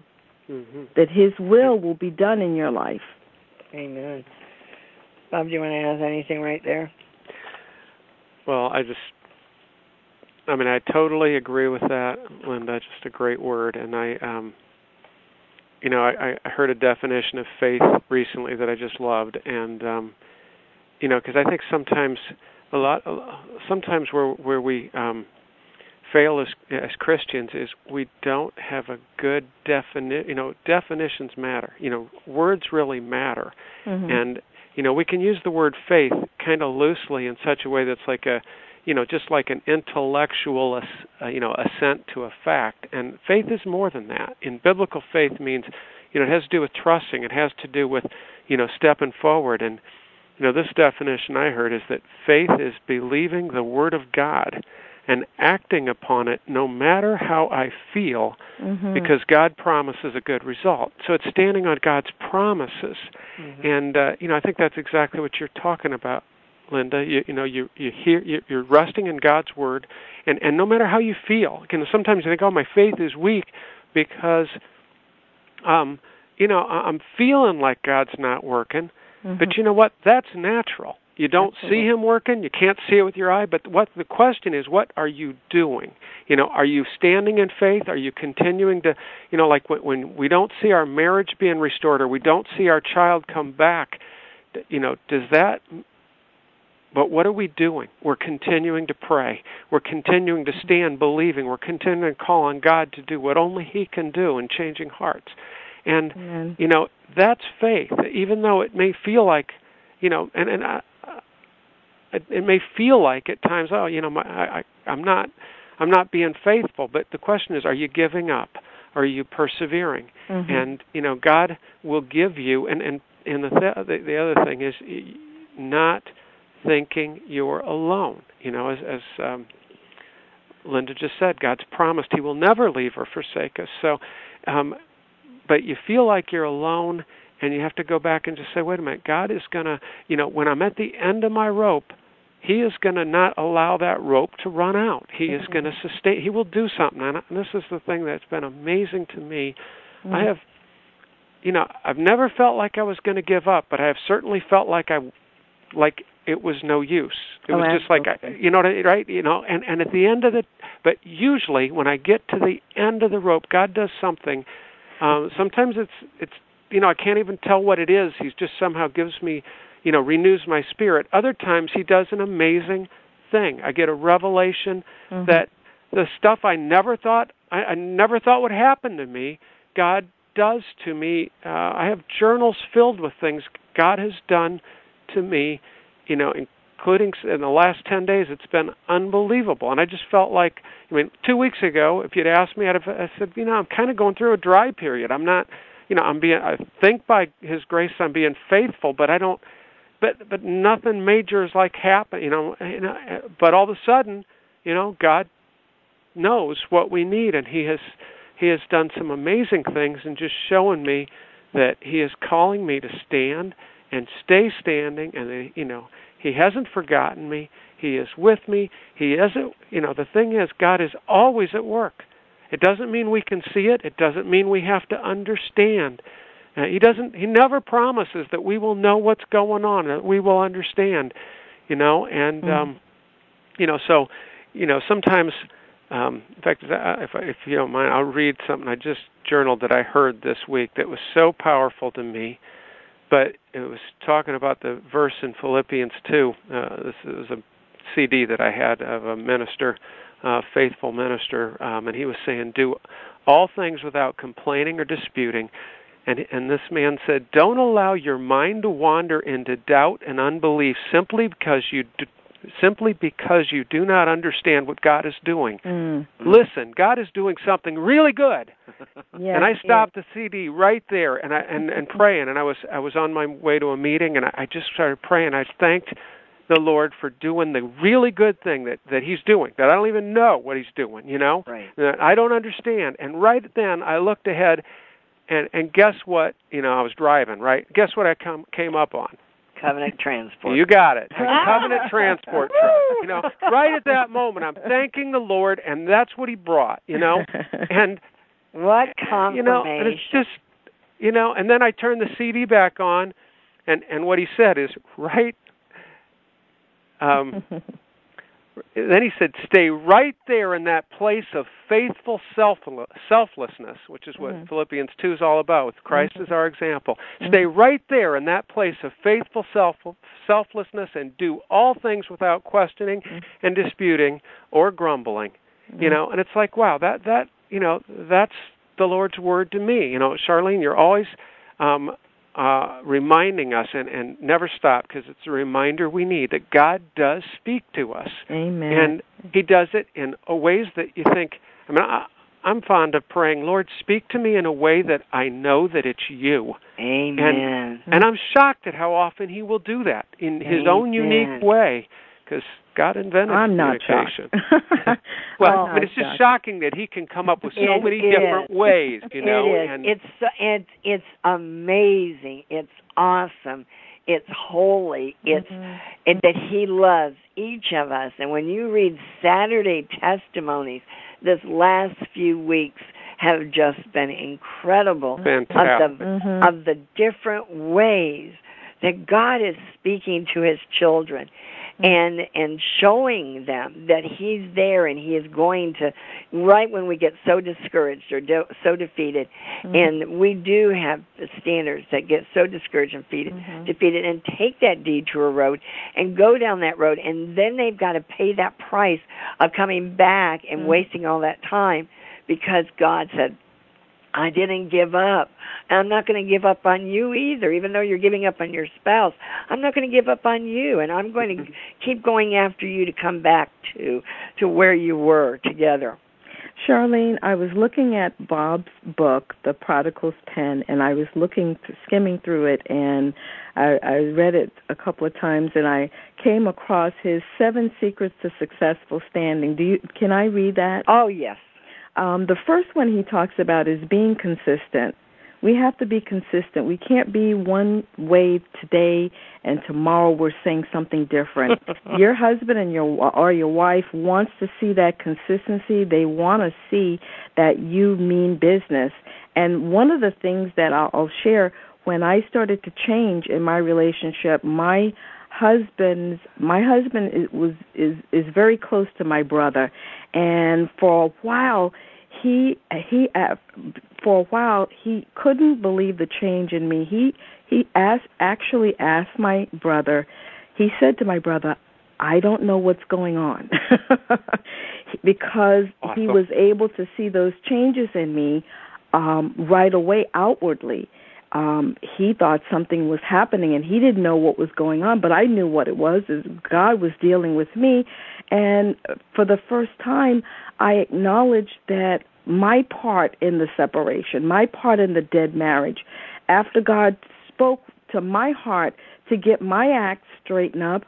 mm-hmm. that His will will be done in your life. Amen. Bob, do you want to add anything right there? Well, I just, I mean, I totally agree with that, Linda. Just a great word, and I, um, you know, I, I heard a definition of faith recently that I just loved, and um, you know, because I think sometimes a lot, sometimes where where we um, fail as as Christians is we don't have a good definition. You know, definitions matter. You know, words really matter, mm-hmm. and you know we can use the word faith kind of loosely in such a way that's like a you know just like an intellectual uh, you know assent to a fact and faith is more than that in biblical faith means you know it has to do with trusting it has to do with you know stepping forward and you know this definition i heard is that faith is believing the word of god and acting upon it no matter how I feel mm-hmm. because God promises a good result. So it's standing on God's promises. Mm-hmm. And uh, you know, I think that's exactly what you're talking about. Linda, you, you know, you you hear you, you're resting in God's word, and and no matter how you feel, you know, sometimes you think, oh, my faith is weak because, um, you know, I'm feeling like God's not working, mm-hmm. but you know what? That's natural. You don't Absolutely. see him working, you can't see it with your eye, but what the question is what are you doing? You know, are you standing in faith? Are you continuing to, you know, like when, when we don't see our marriage being restored or we don't see our child come back, you know, does that but what are we doing? We're continuing to pray. We're continuing to stand believing. We're continuing to call on God to do what only He can do in changing hearts. And, Amen. you know, that's faith, even though it may feel like, you know, and, and I, it, may feel like at times, oh, you know, my, I, I'm not, I'm not being faithful. But the question is, are you giving up? Are you persevering? Mm-hmm. And you know, God will give you. And and and the th- the, the other thing is not thinking you're alone. You know, as as um, Linda just said, God's promised He will never leave or forsake us. So, um, but you feel like you're alone, and you have to go back and just say, wait a minute, God is going to, you know, when I'm at the end of my rope, he is going to not allow that rope to run out. He mm-hmm. is going to sustain. He will do something. And this is the thing that's been amazing to me. Mm-hmm. I have, you know, I've never felt like I was going to give up, but I have certainly felt like I, like it was no use. It oh, was just like, you know, what I mean, right? You know, and and at the end of the, but usually when I get to the end of the rope, God does something. Um, sometimes it's it's you know I can't even tell what it is. He just somehow gives me you know renews my spirit other times he does an amazing thing i get a revelation mm-hmm. that the stuff i never thought I, I never thought would happen to me god does to me uh, i have journals filled with things god has done to me you know including in the last 10 days it's been unbelievable. And i just felt like i mean 2 weeks ago if you'd asked me i'd have i said you know i'm kind of going through a dry period. I'm not you know i'm being i think by his grace i'm being faithful but i don't but but nothing major is like happen you know, you uh, know but all of a sudden you know god knows what we need and he has he has done some amazing things and just showing me that he is calling me to stand and stay standing and you know he hasn't forgotten me he is with me he isn't you know the thing is god is always at work it doesn't mean we can see it it doesn't mean we have to understand uh, he doesn't. He never promises that we will know what's going on, that we will understand. You know, and mm-hmm. um, you know, so you know, sometimes. Um, in fact, if if you don't mind, I'll read something I just journaled that I heard this week that was so powerful to me. But it was talking about the verse in Philippians 2. Uh, this was a CD that I had of a minister, uh, faithful minister, um, and he was saying, "Do all things without complaining or disputing." And and this man said, "Don't allow your mind to wander into doubt and unbelief simply because you d- simply because you do not understand what God is doing. Mm. Listen, God is doing something really good. Yes, and I stopped the CD right there and I and and praying and I was I was on my way to a meeting and I, I just started praying. I thanked the Lord for doing the really good thing that that He's doing. That I don't even know what He's doing. You know, Right. that I don't understand. And right then I looked ahead, and and guess what? You know, I was driving. Right. Guess what I come came up on? Covenant transport. You got it. A covenant transport truck. You know, right at that moment, I'm thanking the Lord, and that's what He brought. You know, and what confirmation? you know, and it's just, you know, and then I turned the CD back on, and and what he said is right. Um, then he said, "Stay right there in that place of faithful self selflessness, which is what Mhm. Philippians two is all about. With Christ Mhm. as our example. Stay right there in that place of faithful self selflessness, and do all things without questioning and disputing or grumbling. You know, and it's like, wow, that that you know, that's the Lord's word to me. You know, Charlyne, you're always um, uh, reminding us and, and never stop because it's a reminder we need that God does speak to us. Amen. And He does it in a ways that you think, I mean, I, I'm fond of praying, Lord, speak to me in a way that I know that it's you. Amen. And and I'm shocked at how often He will do that in His own unique way because God invented I'm not shocked. communication. well, I'm but not it's just shocked. shocking that He can come up with so It many is. different ways, you know. it is. And it's so- it's it's amazing. It's awesome. It's holy. It's Mhm. and that He loves each of us. And when you read Saturday testimonies, this last few weeks have just been incredible fantastic. of the Mhm. of the different ways that God is speaking to his children and and showing them that he's there and he is going to right when we get so discouraged or do, so defeated and we do have the standers that get so discouraged and defeated, Mhm. defeated and take that detour road and go down that road and then they've got to pay that price of coming back and Mhm. wasting all that time because God said I didn't give up. I'm not going to give up on you either, even though you're giving up on your spouse. I'm not going to give up on you, and I'm going to mm-hmm. keep going after you to come back to to where you were together. Charlyne, I was looking at Bob's book, The Prodigal's Pen, and I was looking, skimming through it, and I, I read it a couple of times, and I came across his Seven Secrets to Successful Standing. Do you? Can I read that? Oh yes, Um, the first one he talks about is being consistent. We have to be consistent. We can't be one way today and tomorrow we're saying something different. your husband and your or your wife wants to see that consistency. They want to see that you mean business. And one of the things that I'll, I'll share when I started to change in my relationship, my husband's my husband is, was is is very close to my brother, and for a while he he uh, for a while he couldn't believe the change in me. He he asked actually asked my brother. He said to my brother, "I don't know what's going on," because he was able to see those changes in me um, right away outwardly um he thought something was happening and he didn't know what was going on but i knew what it was is god was dealing with me. And for the first time i acknowledged that my part in the separation my part in the dead marriage after god spoke to my heart to get my act straightened up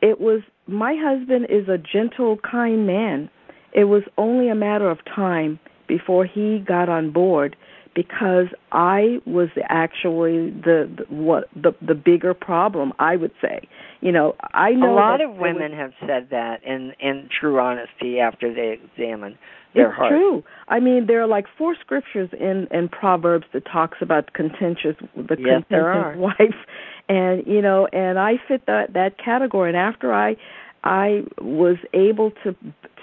it was my husband is a gentle kind man. It was only a matter of time before he got on board because I was actually the, the what the the bigger problem. I would say, you know, I know a lot of there was- women have said that in in true honesty after they examine their it's heart. true. I mean, there are like four scriptures in in Proverbs that talks about contentious the Yes, contentious wife, and you know, and I fit that that category. And after I I was able to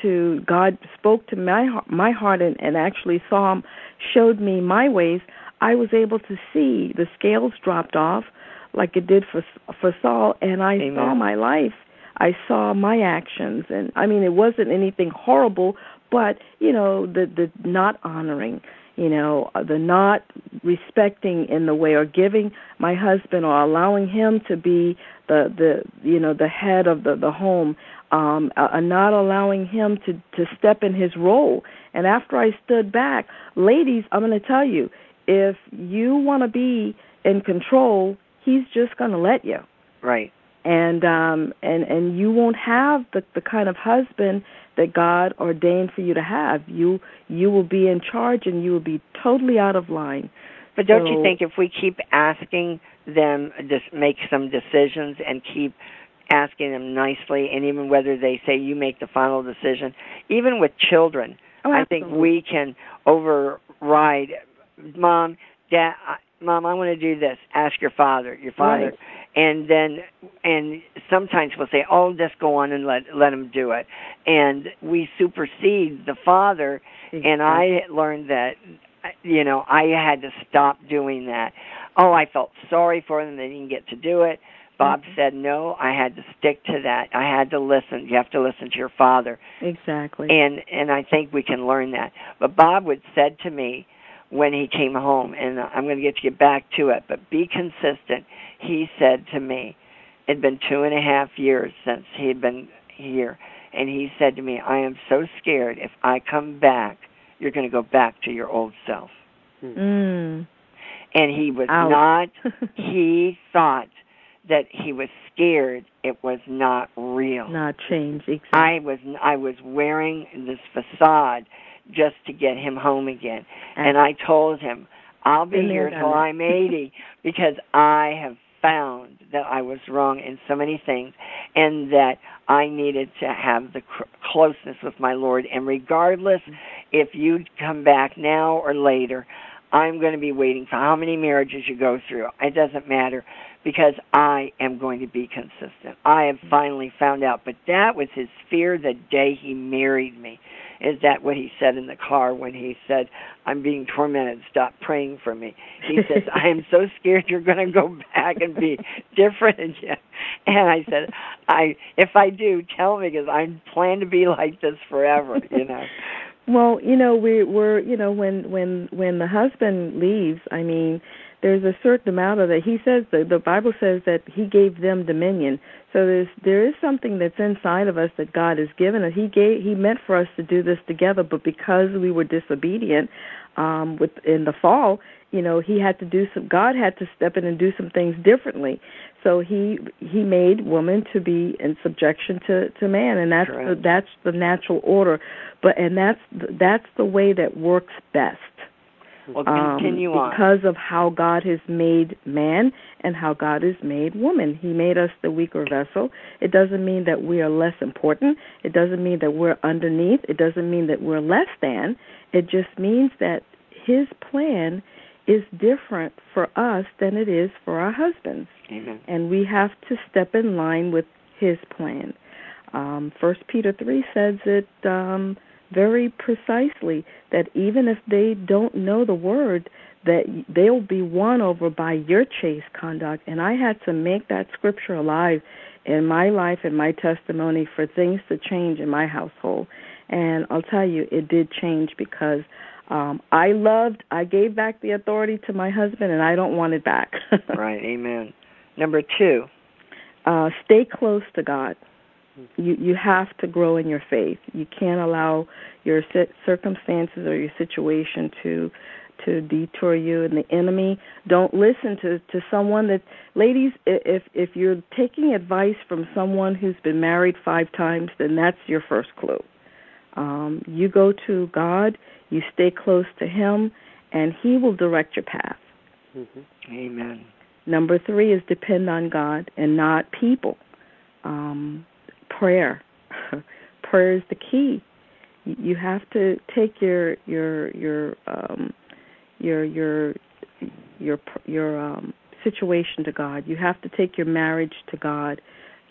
to God spoke to my my heart and, and actually saw him showed me my ways. I was able to see the scales dropped off like it did for for Saul, and I Amen. saw my life. I saw my actions, and I mean, it wasn't anything horrible, but you know, the the not honoring, you know, the not respecting in the way or giving my husband or allowing him to be the the you know the head of the the home um uh, not allowing him to to step in his role. And after i stood back ladies i'm going to tell you if you want to be in control he's just going to let you. Right. And um and and you won't have the the kind of husband that God ordained for you to have. You you will be in charge and you will be totally out of line. But don't so, you think if we keep asking them just make some decisions and keep asking them nicely and even whether they say you make the final decision. Even with children oh, i think we can override mom dad mom i want to do this. Ask your father your father. Right. and then and sometimes we'll say oh just go on and let let him do it. And we supersede the father exactly. and i learned that you know i had to stop doing that oh i felt sorry for them. They didn't get to do it. Bob mm-hmm. said no i had to stick to that. I had to listen. You have to listen to your father. Exactly. And and i think we can learn that. But bob would said to me when he came home and i'm going to get to get back to it but be consistent. He said to me it'd been two and a half years since he had been here and he said to me i am so scared. If i come back you're going to go back to your old self mm. And he was not he thought that he was scared. It was not real. Not change exactly. i was i was wearing this facade just to get him home again. And, and i told him i'll be here till i'm 80 because i have found that i was wrong in so many things and that i needed to have the cr- closeness with my lord. And regardless mm. if you come back now or later i'm going to be waiting for how many marriages you go through it doesn't matter because I am going to be consistent. I have mm-hmm. finally found out. But that was his fear the day he married me. Is that what he said in the car when he said, I'm being tormented, stop praying for me? He says, I am so scared you're going to go back and be different again. And I said, I if I do, tell me because I plan to be like this forever, you know. Well, you know, we we're you know when when when the husband leaves, I mean, there's a certain amount of that. He says the the Bible says that he gave them dominion. So there's there is something that's inside of us that God has given us. He gave he meant for us to do this together, but because we were disobedient um with in the fall, you know, he had to do some God had to step in and do some things differently. So he he made woman to be in subjection to to man and that's the, that's the natural order. But and that's that's the way that works best. Well, continue um, because of how God has made man and how God has made woman. He made us the weaker vessel. It doesn't mean that we are less important. It doesn't mean that we're underneath. It doesn't mean that we're less than. It just means that His plan is different for us than it is for our husbands. Amen. And we have to step in line with His plan. Um, First Peter three says it. Um, very precisely that even if they don't know the word that they'll be won over by your chaste conduct and i had to make that scripture alive in my life and my testimony for things to change in my household and i'll tell you it did change because um i loved i gave back the authority to my husband and i don't want it back right amen number 2 uh stay close to god you you have to grow in your faith. You can't allow your circumstances or your situation to to detour you and the enemy. Don't listen to to someone that ladies if if you're taking advice from someone who's been married 5 times, then that's your first clue. Um you go to God, you stay close to him and he will direct your path. Mm-hmm. Amen. Number 3 is depend on God and not people. Um prayer. prayer is the key. You have to take your your your um, your your your your um, situation to God. You have to take your marriage to God.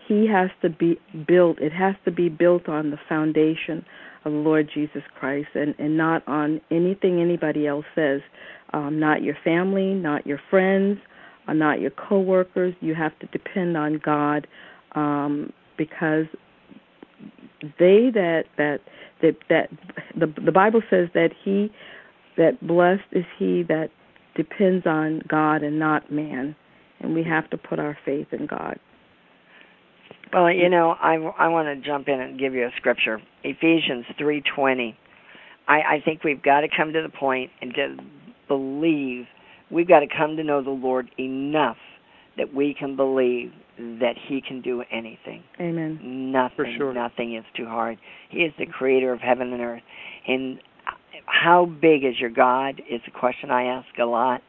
he has to be built. It has to be built on the foundation of Lord Jesus Christ, and and not on anything anybody else says. Um, not your family, not your friends, uh, not your coworkers. You have to depend on God um, because they that that that that the the Bible says that he that blessed is he that depends on God and not man, and we have to put our faith in God. Well, you know, I I want to jump in and give you a scripture, Ephesians three twenty. I I think we've got to come to the point and to believe. We've got to come to know the Lord enough that we can believe that He can do anything. Amen. Nothing, sure. nothing is too hard. He is the Creator of heaven and earth, and how big is your God is a question I ask a lot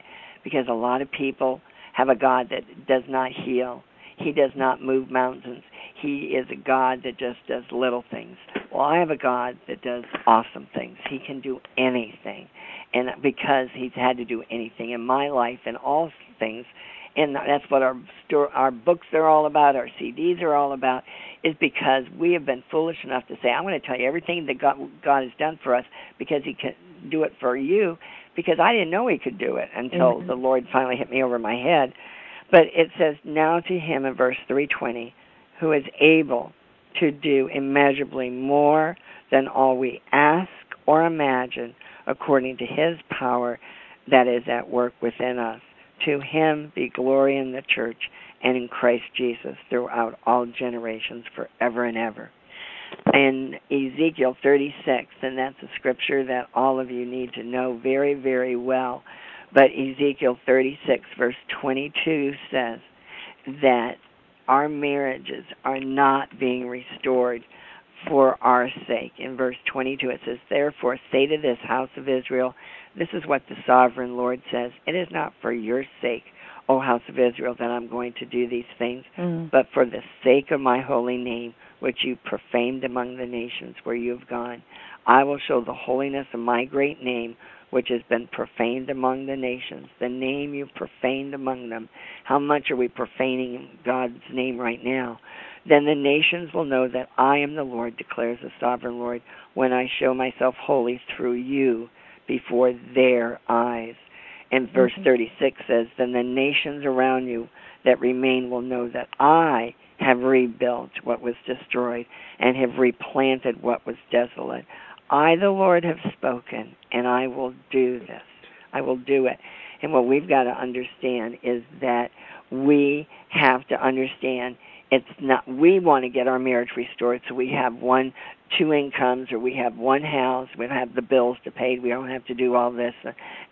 because a lot of people have a God that does not heal. He does not move mountains. He is a God that just does little things. Well, I have a God that does awesome things. He can do anything. And because he's had to do anything in my life and all things, and that's what our our books are all about, our CDs are all about, is because we have been foolish enough to say, "I'm going to tell you everything that God, God has done for us because He can do it for you." Because I didn't know He could do it until mm-hmm. the Lord finally hit me over my head. But it says, "Now to Him" in verse 320, who is able to do immeasurably more than all we ask or imagine, according to His power that is at work within us. To him be glory in the church and in Christ Jesus throughout all generations forever and ever. In Ezekiel 36, and that's a scripture that all of you need to know very, very well. But Ezekiel 36, verse 22 says that our marriages are not being restored for our sake. In verse 22, it says, Therefore, say to this house of Israel, this is what the sovereign Lord says It is not for your sake, O house of Israel, that I'm going to do these things, mm. but for the sake of my holy name, which you profaned among the nations where you have gone. I will show the holiness of my great name, which has been profaned among the nations, the name you profaned among them. How much are we profaning God's name right now? Then the nations will know that I am the Lord, declares the sovereign Lord, when I show myself holy through you before their eyes. And verse mm-hmm. 36 says, Then the nations around you that remain will know that I have rebuilt what was destroyed and have replanted what was desolate. I, the Lord, have spoken, and I will do this. I will do it. And what we've got to understand is that we have to understand it's not we want to get our marriage restored so we have one two incomes or we have one house we have the bills to pay we don't have to do all this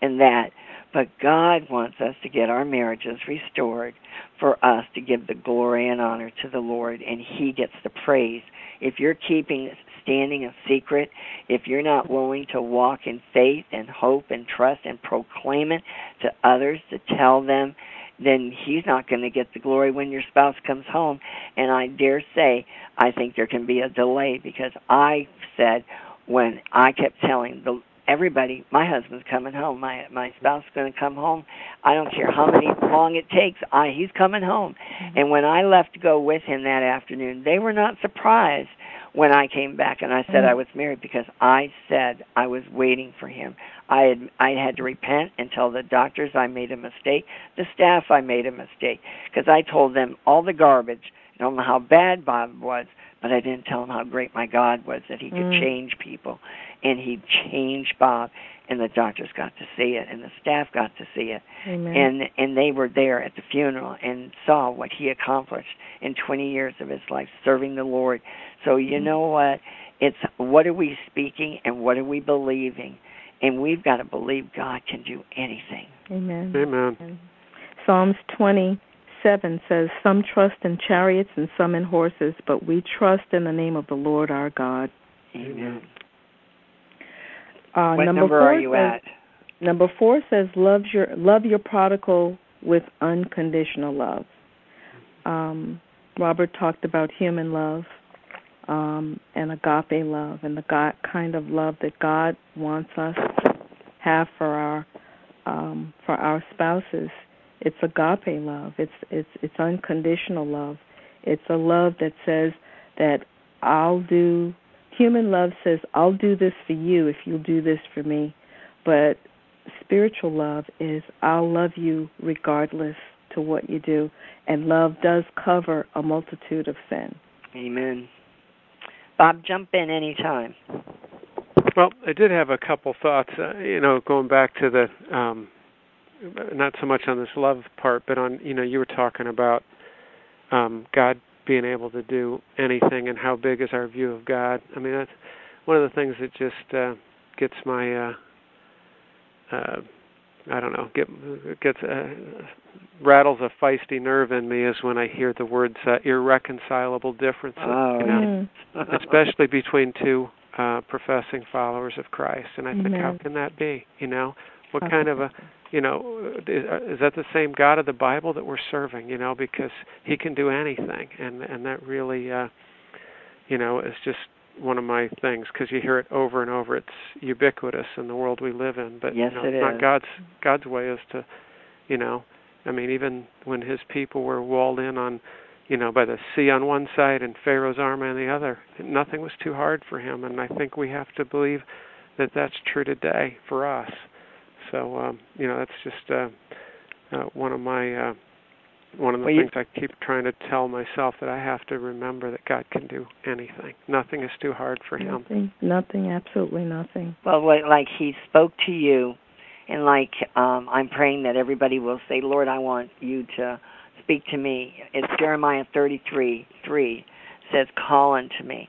and that but god wants us to get our marriages restored for us to give the glory and honor to the lord and he gets the praise if you're keeping standing a secret if you're not willing to walk in faith and hope and trust and proclaim it to others to tell them then he's not going to get the glory when your spouse comes home. And I dare say, I think there can be a delay because I said when I kept telling the everybody, my husband's coming home, my my spouse's going to come home. I don't care how many long it takes. I he's coming home. Mm-hmm. And when I left to go with him that afternoon, they were not surprised when I came back and I said mm-hmm. I was married because I said I was waiting for him. I had I had to repent and tell the doctors I made a mistake, the staff I made a mistake because I told them all the garbage. I don't know how bad Bob was, but I didn't tell them how great my God was that he could mm. change people, and he changed Bob, and the doctors got to see it, and the staff got to see it, Amen. and and they were there at the funeral and saw what he accomplished in 20 years of his life serving the Lord. So you mm. know what? It's what are we speaking and what are we believing, and we've got to believe God can do anything. Amen. Amen. Psalms 20 7 says, Some trust in chariots and some in horses, but we trust in the name of the Lord our God. Amen. Uh, what number, number four are you says, at? Number four says, love your, love your prodigal with unconditional love. Um, Robert talked about human love um, and agape love and the God, kind of love that God wants us to have for our um, for our spouses it's agape love. It's it's it's unconditional love. It's a love that says that I'll do human love says I'll do this for you if you'll do this for me. But spiritual love is I'll love you regardless to what you do. And love does cover a multitude of sin. Amen. Bob, jump in anytime. Well, I did have a couple thoughts. Uh, you know, going back to the um, not so much on this love part, but on you know you were talking about um, God being able to do anything and how big is our view of God. I mean that's one of the things that just uh, gets my uh, uh, I don't know get gets uh, rattles a feisty nerve in me is when I hear the words uh, irreconcilable differences. Oh, you know, especially between two uh, professing followers of Christ. And I think, Amen. how can that be? You know, what kind of a, you know, is, that the same God of the Bible that we're serving? You know, because He can do anything, and and that really, uh, you know, is just one of my things because you hear it over and over. It's ubiquitous in the world we live in. But Yes, you know, it not is. God's God's way is to, you know, I mean, even when His people were walled in on you know, by the sea on one side and Pharaoh's army on the other. Nothing was too hard for him, and I think we have to believe that that's true today for us. So, um, you know, that's just uh, uh, one of my uh, one of the Well, you- things I keep trying to tell myself that I have to remember that God can do anything. Nothing is too hard for Him. Nothing, nothing, absolutely nothing. Well, what- like he spoke to you, and like um, I'm praying that everybody will say, Lord, I want you to speak to me. It's Jeremiah 33 3 says, Call unto me,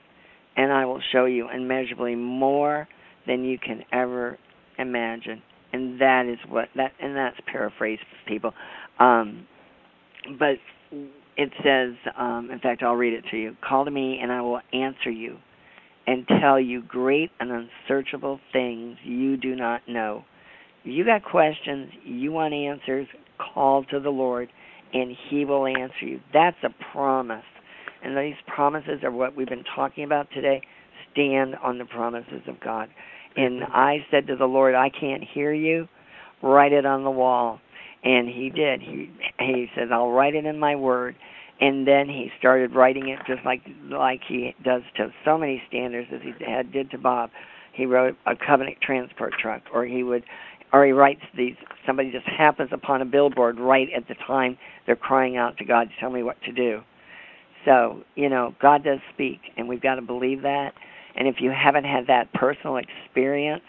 and I will show you immeasurably more than you can ever imagine. And that is what that, and that's paraphrased for people. Um, but it says, um, in fact, I'll read it to you. Call to me, and I will answer you and tell you great and unsearchable things you do not know. You got questions, you want answers, call to the Lord and he will answer you. That's a promise. And these promises are what we've been talking about today. Stand on the promises of God. And I said to the Lord, I can't hear you. Write it on the wall. And he did. He he says, I'll write it in my word. And then he started writing it just like like he does to so many standers as he had did to Bob. He wrote a covenant transport truck, or he would, or he writes these. Somebody just happens upon a billboard right at the time they're crying out to God tell me what to do. So you know, God does speak, and we've got to believe that. And if you haven't had that personal experience,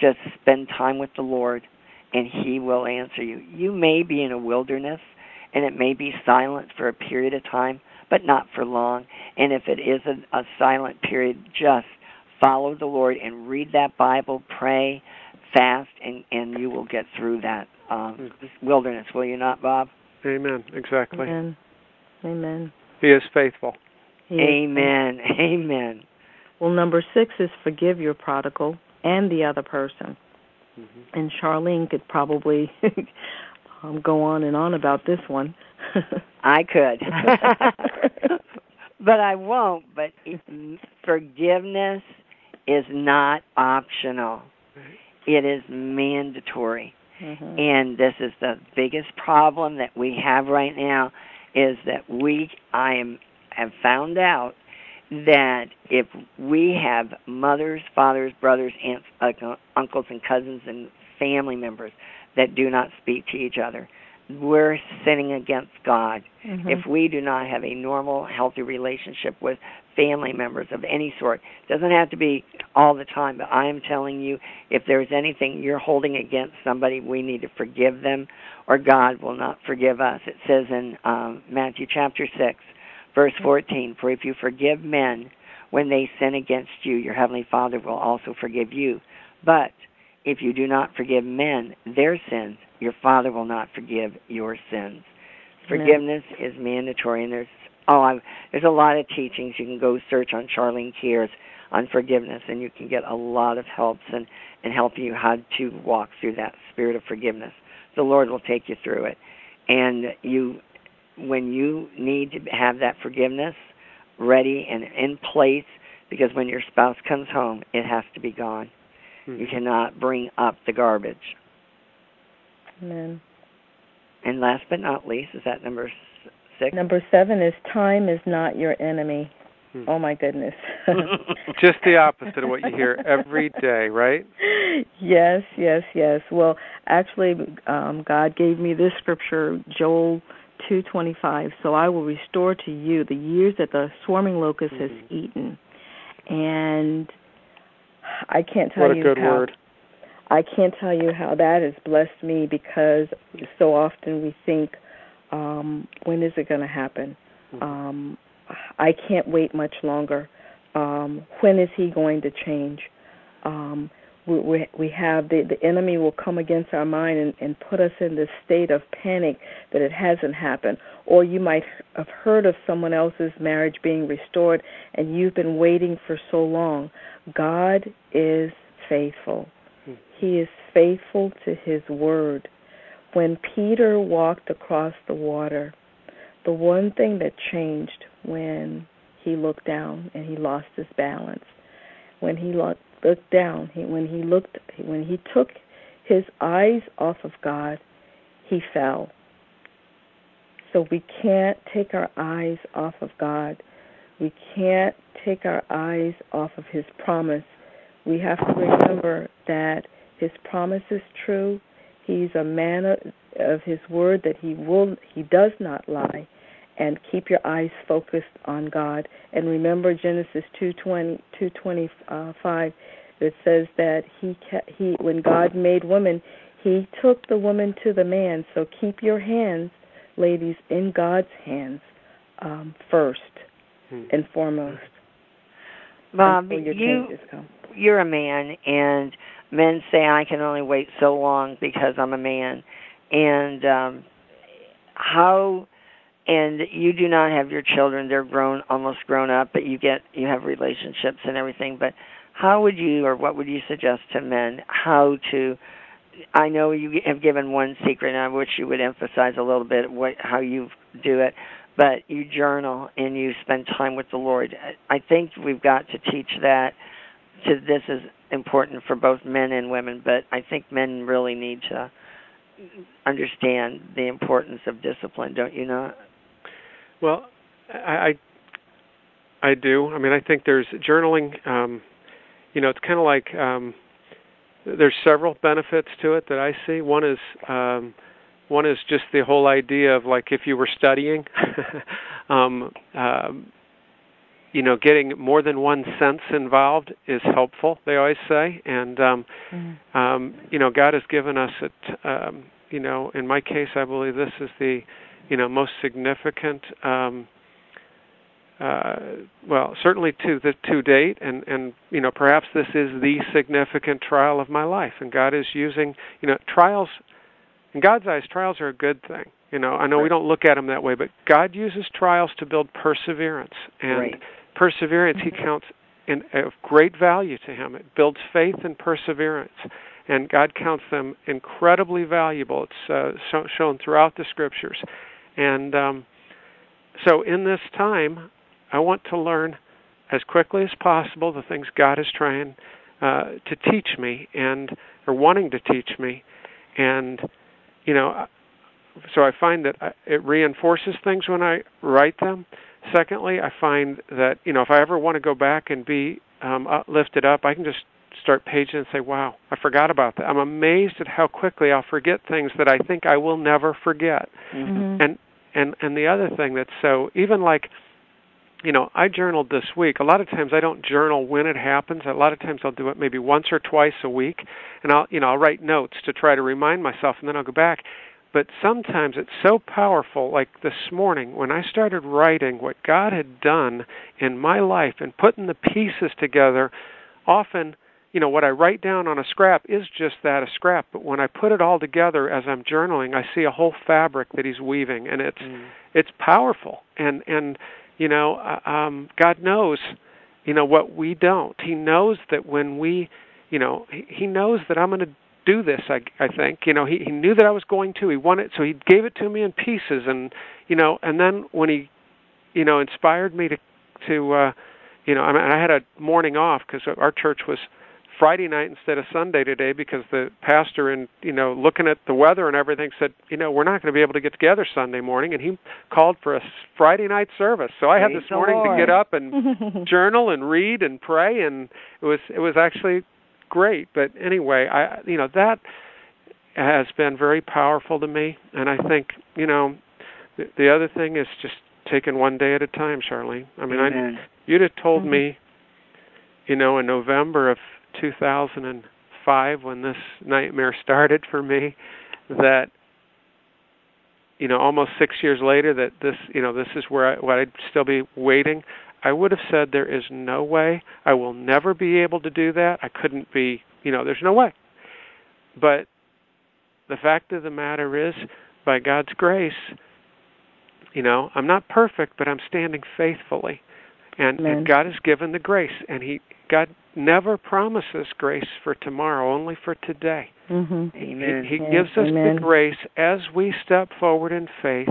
just spend time with the Lord, and He will answer you. You may be in a wilderness, and it may be silent for a period of time, but not for long. And if it is a, a silent period, just follow the Lord and read that Bible, pray, fast, and and you will get through that um, wilderness. Will you not, Bob? Amen. Exactly. Amen. Amen. He is faithful. He is- Amen. Amen. Well, number six is forgive your prodigal and the other person. Mm-hmm. And Charlyne could probably um, go on and on about this one. I could. but I won't. But forgiveness is not optional. It is mandatory. Mhm. And this is the biggest problem that we have right now is that we I am have found out that if we have mothers, fathers, brothers, aunts, uh, uncles and cousins and family members that do not speak to each other, we're sinning against God. Mhm. If we do not have a normal, healthy relationship with family members of any sort, doesn't have to be all the time, but I am telling you, if there's anything you're holding against somebody, we need to forgive them, or God will not forgive us. It says in um, Matthew chapter 6, verse 14, For if you forgive men when they sin against you, your heavenly Father will also forgive you. But if you do not forgive men their sins, your Father will not forgive your sins. Forgiveness is mandatory, and there's oh, I, there's a lot of teachings. You can go search on Charlyne Cares on forgiveness, and you can get a lot of helps and and help you how to walk through that spirit of forgiveness. The Lord will take you through it, and you when you need to have that forgiveness ready and in place, because when your spouse comes home, it has to be gone. You Mhm. cannot bring up the garbage. Amen. And last but not least, is that number six. Number seven is time is not your enemy. Hmm. Oh my goodness. Just the opposite of what you hear every day, right? Yes, yes, yes. Well, actually um God gave me this scripture, Joel 2:25. So I will restore to you the years that the swarming locust mm-hmm. has eaten. And I can't tell what you good how word. I can't tell you how that has blessed me because so often we think um when is it going to happen? Mm-hmm. Um I can't wait much longer. Um, when is he going to change? Um, we, we, we have the, the enemy will come against our mind and, and put us in this state of panic that it hasn't happened. Or you might have heard of someone else's marriage being restored and you've been waiting for so long. God is faithful. He is faithful to his word. When Peter walked across the water, the one thing that changed when he looked down and he lost his balance. When he looked, looked down, he, when he looked, when he took his eyes off of God, he fell. So we can't take our eyes off of God. We can't take our eyes off of His promise. We have to remember that His promise is true. He's a man of His word that He will, He does not lie and keep your eyes focused on God. And remember Genesis 2:20 2:25 that says that he he when God made woman, he took the woman to the man. So keep your hands, ladies, in God's hands um, first hmm. and foremost. Bob, you you're a man, and men say I can only wait so long because I'm a man. And um, how and you do not have your children. They're grown almost grown up but you get you have relationships and everything. But how would you or what would you suggest to men how to i know you have given one secret and i wish you would emphasize a little bit what how you do it but you journal and you spend time with the lord. I think we've got to teach that to this is important for both men and women but i think men really need to understand the importance of discipline don't you not well, I I do. I mean, I think there's journaling. Um, you know, it's kind of like um, there's several benefits to it that I see. One is um, one is just the whole idea of like if you were studying, um, um, you know, getting more than one sense involved is helpful. They always say, and um, mm-hmm. um, you know, God has given us it. Um, you know, in my case, I believe this is the you know most significant um, uh, well certainly to the to date and and you know perhaps this is the significant trial of my life and God is using you know trials in God's eyes trials are a good thing you know. I know right. we don't look at them that way but God uses trials to build perseverance and right. perseverance he counts in of great value to him. It builds faith and perseverance and God counts them incredibly valuable. It's uh, shown throughout the scriptures and um, so in this time, I want to learn as quickly as possible the things God is trying uh, to teach me and or wanting to teach me, and you know, so I find that it reinforces things when I write them. Secondly, I find that you know if I ever want to go back and be um, lifted up, I can just start paging and say, "Wow, I forgot about that." I'm amazed at how quickly I'll forget things that I think I will never forget. Mm-hmm. And and and the other thing that's so even like you know, I journaled this week. A lot of times I don't journal when it happens. A lot of times I'll do it maybe once or twice a week, and I'll you know I'll write notes to try to remind myself, and then I'll go back. But sometimes it's so powerful. Like this morning when I started writing what God had done in my life and putting the pieces together, often you know what I write down on a scrap is just that a scrap. But when I put it all together as I'm journaling I see a whole fabric that he's weaving and it's mm. it's powerful. And and you know uh, um God knows you know what we don't. He knows that when we you know he, he knows that I'm going to do this I I think. You know he he knew that I was going to. He wanted so he gave it to me in pieces. And you know and then when he you know inspired me to to uh you know I mean I had a morning off cuz our church was Friday night instead of Sunday today because the pastor and you know looking at the weather and everything said you know we're not going to be able to get together Sunday morning and he called for a Friday night service so I had this morning Lord. to get up and journal and read and pray and it was it was actually great but anyway I you know that has been very powerful to me and I think you know the, the other thing is just taking one day at a time Charlyne I mean Amen. I you'd have told Mhm. me you know in November of 2005 when this nightmare started for me that you know almost 6 years later that this you know this is where I what I'd still be waiting. I would have said there is no way. I will never be able to do that. I couldn't be you know there's no way. But the fact of the matter is by God's grace you know I'm not perfect but I'm standing faithfully. And, and God has given the grace and he God never promises grace for tomorrow, only for today. Mhm. Amen. He, he gives us amen. the grace as we step forward in faith.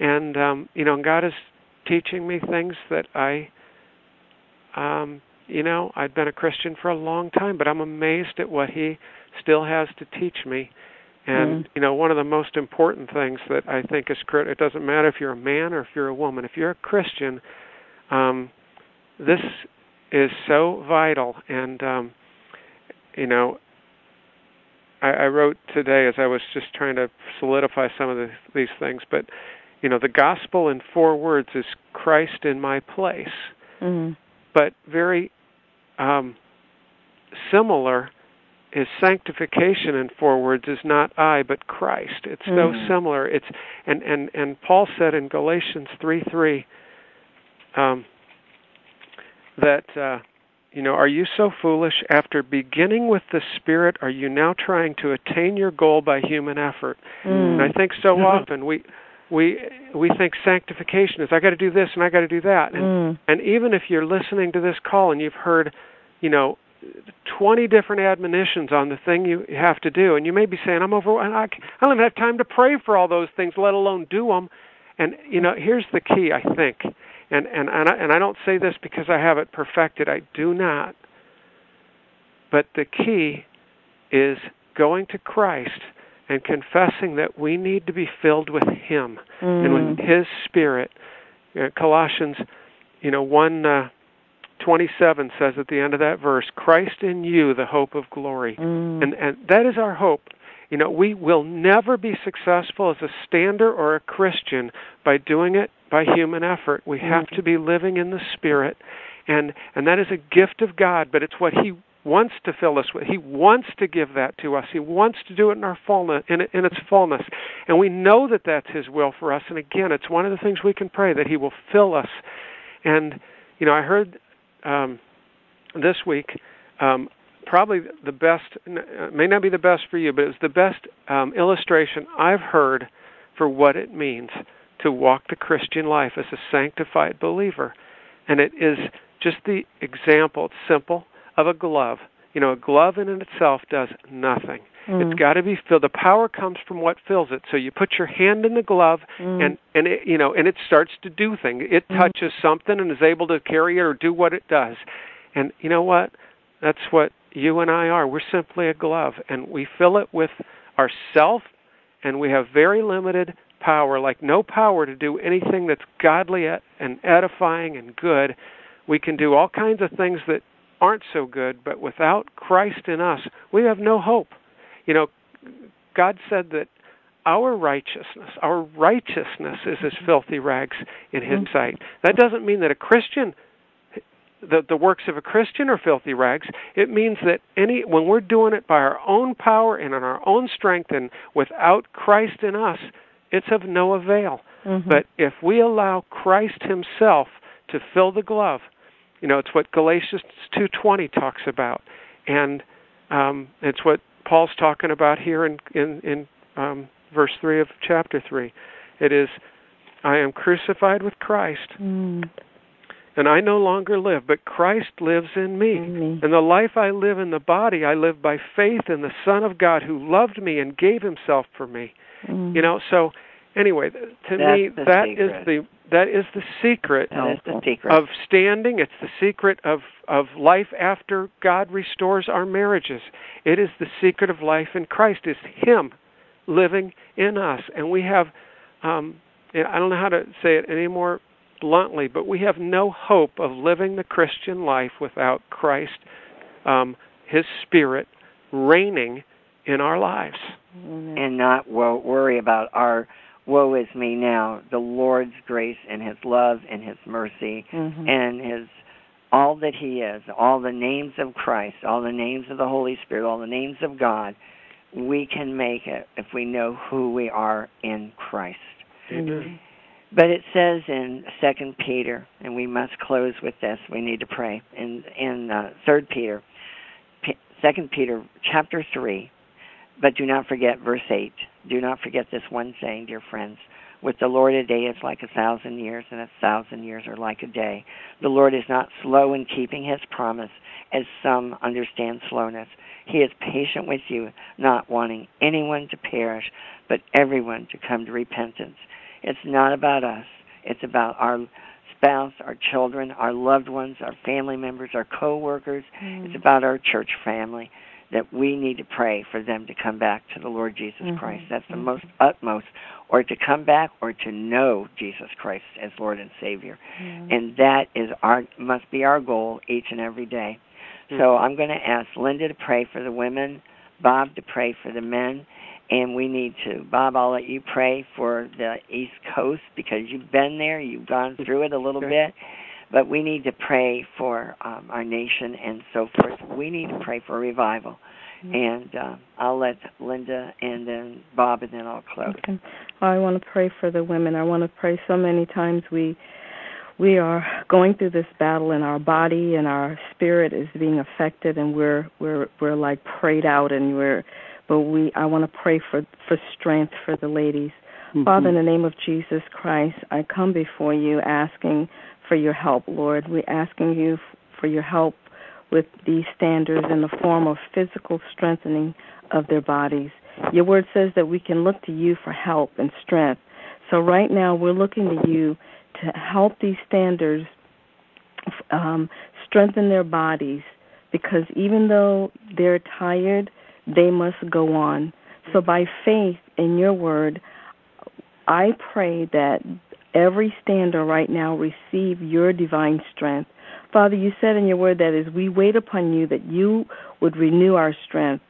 And um, you know, God is teaching me things that I um, you know, I've been a Christian for a long time, but I'm amazed at what he still has to teach me. And Mm. you know, one of the most important things that I think is critical. It doesn't matter if you're a man or if you're a woman. If you're a Christian, um, this is so vital. And um, you know, I, I wrote today as I was just trying to solidify some of the, these things. But you know, the gospel in four words is Christ in my place. Mhm. But very um, similar is sanctification in four words is not I but Christ. It's so Mhm. similar. It's and and and Paul said in Galatians three three um, that uh, you know are you so foolish after beginning with the Spirit are you now trying to attain your goal by human effort? Mm. And I think so often we we we think sanctification is I got to do this and I got to do that and Mm. and even if you're listening to this call and you've heard, you know, 20 different admonitions on the thing you have to do, and you may be saying, I'm over, I don't even have time to pray for all those things, let alone do them. And, you know, here's the key, I think. And, and, and, I, and I don't say this because I have it perfected, I do not. But the key is going to Christ and confessing that we need to be filled with Him and with Mm. His Spirit. Uh, Colossians, you know, one uh, twenty-seven says at the end of that verse, "Christ in you, the hope of glory," Mm. and and that is our hope. You know, we will never be successful as a stander or a Christian by doing it by human effort. We have to be living in the Spirit, and and that is a gift of God. But it's what He wants to fill us with. He wants to give that to us. He wants to do it in our fullness, in, in its fullness, and we know that that's His will for us. And again, it's one of the things we can pray that He will fill us. And you know, I heard um, this week. Um, probably the best uh, may not be the best for you but it's the best um, illustration i've heard for what it means to walk the christian life as a sanctified believer. And it is just the example it's simple of a glove. You know a glove in and itself does nothing. Mm. it's got to be filled. The power comes from what fills it. So you put your hand in the glove Mm. and and it you know and it starts to do things it Mm. touches something and is able to carry it or do what it does. And you know what? That's what you and I are. We're simply a glove, and we fill it with ourself, and we have very limited power, like no power to do anything that's godly and edifying and good. We can do all kinds of things that aren't so good, but without Christ in us, we have no hope. You know, God said that our righteousness, our righteousness is as filthy rags in His Mhm. sight. That doesn't mean that a Christian the, the works of a Christian are filthy rags. It means that any when we're doing it by our own power and in our own strength and without Christ in us, it's of no avail. Mhm. But if we allow Christ Himself to fill the glove, you know, it's what Galatians two twenty talks about, and um, it's what Paul's talking about here in in, in um, verse three of chapter three. It is, I am crucified with Christ, Mm. And I no longer live, but Christ lives in me. In me. And the life I live in the body, I live by faith in the Son of God who loved me and gave himself for me. Mm. You know, so anyway, to That's me, the that is secret. the that is the secret, that is the secret of standing. It's the secret of of life after God restores our marriages. It is the secret of life in Christ. Is Him living in us, and we have. Um, I don't know how to say it any more bluntly, but we have no hope of living the Christian life without Christ, um, His Spirit, reigning in our lives, and not worry about our woe is me now. The Lord's grace and His love and His mercy mm-hmm. and His all that He is, all the names of Christ, all the names of the Holy Spirit, all the names of God, we can make it if we know who we are in Christ. Amen. But it says in Second Peter, and we must close with this. We need to pray in in uh, Third Peter, Second Peter, chapter three. But do not forget verse eight. Do not forget this one saying, dear friends. With the Lord, a day is like a thousand years, and a thousand years are like a day. The Lord is not slow in keeping his promise, as some understand slowness. He is patient with you, not wanting anyone to perish, but everyone to come to repentance. It's not about us. It's about our spouse, our children, our loved ones, our family members, our co-workers. Mm. It's about our church family that we need to pray for them to come back to the Lord Jesus mm-hmm. Christ. That's the mm-hmm. most utmost, or to come back or to know Jesus Christ as Lord and Savior. Mm-hmm. And that is our must be our goal each and every day. Mm-hmm. So I'm going to ask Linda to pray for the women, Bob to pray for the men, and we need to. Bob, I'll let you pray for the East Coast because you've been there, you've gone through it a little okay. bit. But we need to pray for um, our nation and so forth. We need to pray for revival. Mm-hmm. And uh, I'll let Linda and then Bob, and then I'll close. Okay. I want to pray for the women. I want to pray. So many times we we are going through this battle, and our body and our spirit is being affected, and we're we're we're like prayed out, and we're but we I want to pray for for strength for the ladies. Mm-hmm. Father, in the name of Jesus Christ, I come before you asking for your help, Lord. We're asking you for your help with these standers in the form of physical strengthening of their bodies. Your word says that we can look to you for help and strength. So right now we're looking to you to help these standers um, strengthen their bodies because even though they're tired, they must go on. So by faith in your word, I pray that every stander right now receive your divine strength. Father, you said in your word that as we wait upon you, that you would renew our strength.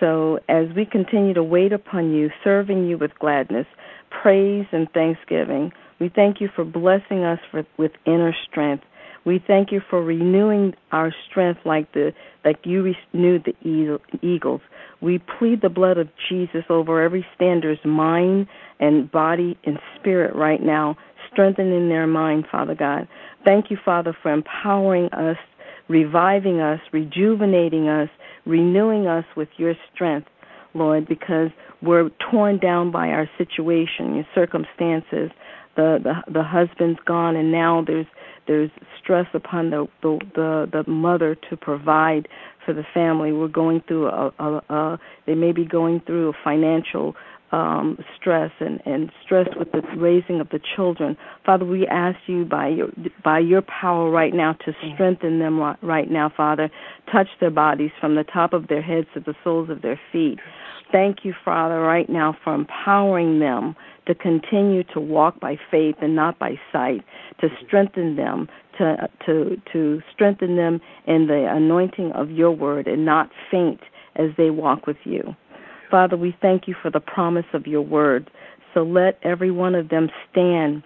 So as we continue to wait upon you, serving you with gladness, praise, and thanksgiving, we thank you for blessing us for, with inner strength. We thank you for renewing our strength like the like you renewed the eagles. We plead the blood of Jesus over every stander's mind and body and spirit right now, strengthening their mind, Father God. Thank you, Father, for empowering us, reviving us, rejuvenating us, renewing us with your strength, Lord, because we're torn down by our situation, your circumstances. The, the the husband's gone and now there's there's stress upon the the the, the mother to provide for the family. We're going through a, a, a they may be going through a financial um, stress and, and stress with the raising of the children. Father, we ask you by your by your power right now to strengthen them right now, Father. Touch their bodies from the top of their heads to the soles of their feet. Thank you, Father, right now for empowering them to continue to walk by faith and not by sight, to strengthen them, to to to strengthen them in the anointing of your word and not faint as they walk with you. Father, we thank you for the promise of your word. So let every one of them stand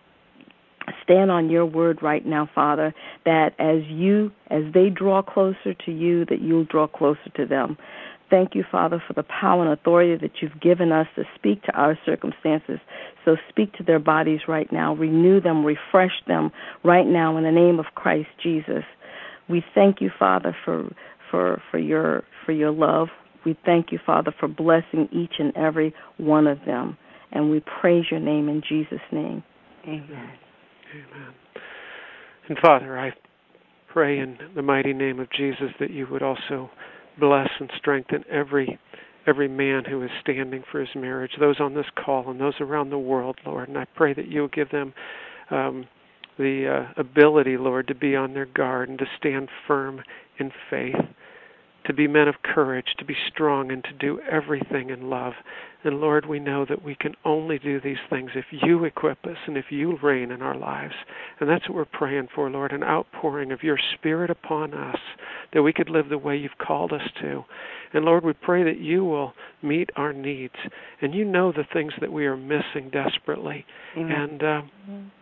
stand on your word right now, Father, that as you as they draw closer to you, that you'll draw closer to them. Thank you, Father, for the power and authority that you've given us to speak to our circumstances. So speak to their bodies right now, renew them, refresh them right now in the name of Christ Jesus. We thank you, Father, for for for your for your love. We thank you, Father, for blessing each and every one of them. And we praise your name in Jesus' name. Amen. Amen. And Father, I pray in the mighty name of Jesus that you would also bless and strengthen every every man who is standing for his marriage, those on this call and those around the world, Lord. And I pray that you'll give them um, the uh, ability, Lord, to be on their guard and to stand firm in faith to be men of courage, to be strong, and to do everything in love. And Lord, we know that we can only do these things if you equip us and if you reign in our lives. And that's what we're praying for, Lord, an outpouring of your Spirit upon us, that we could live the way you've called us to. And Lord, we pray that you will meet our needs. And you know the things that we are missing desperately. Amen. And uh,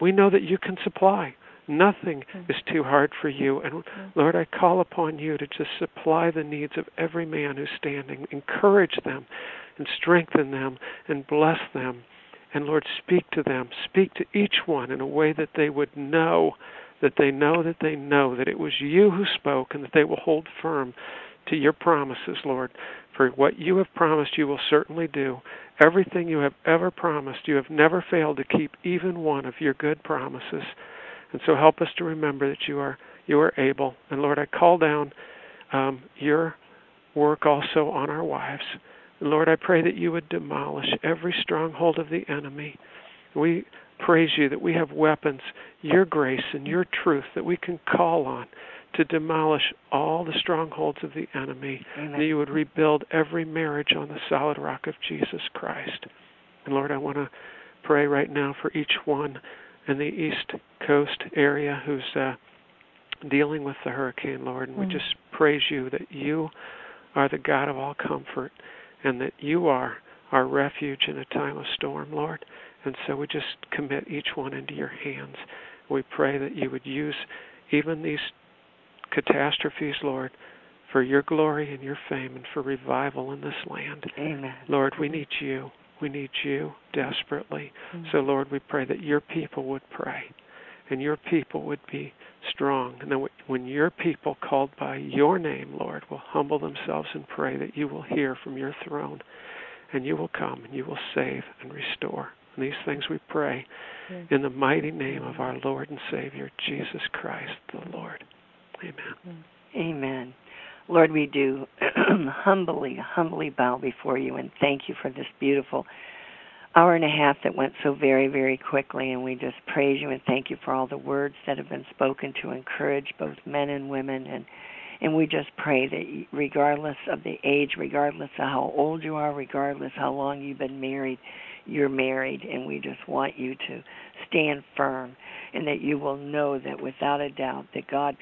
we know that you can supply. Nothing mm. is too hard for you. And mm. Lord, I call upon you to just supply the needs of every man who's standing. Encourage them and strengthen them and bless them. And Lord, speak to them. Speak to each one in a way that they would know, that they know that they know that it was you who spoke and that they will hold firm to your promises, Lord. For what you have promised, you will certainly do. Everything you have ever promised, you have never failed to keep even one of your good promises. And so help us to remember that you are you are able. And Lord, I call down um, your work also on our wives. Lord, I pray that you would demolish every stronghold of the enemy. We praise you that we have weapons, your grace and your truth that we can call on to demolish all the strongholds of the enemy. Amen. That you would rebuild every marriage on the solid rock of Jesus Christ. And Lord, I want to pray right now for each one in the East Coast area who's uh, dealing with the hurricane, Lord. And mm. we just praise you that you are the God of all comfort and that you are our refuge in a time of storm, Lord. And so we just commit each one into your hands. We pray that you would use even these catastrophes, Lord, for your glory and your fame and for revival in this land. Amen. Lord, we need you. We need you desperately. Mm-hmm. So, Lord, we pray that your people would pray and your people would be strong. And then when your people called by your name, Lord, will humble themselves and pray that you will hear from your throne and you will come and you will save and restore. And these things we pray in the mighty name of our Lord and Savior, Jesus Christ the Lord. Amen. Amen. Lord, we do humbly, humbly bow before you and thank you for this beautiful hour and a half that went so very, very quickly. And we just praise you and thank you for all the words that have been spoken to encourage both men and women. And and we just pray that regardless of the age, regardless of how old you are, regardless how long you've been married, you're married. And we just want you to stand firm and that you will know that without a doubt that God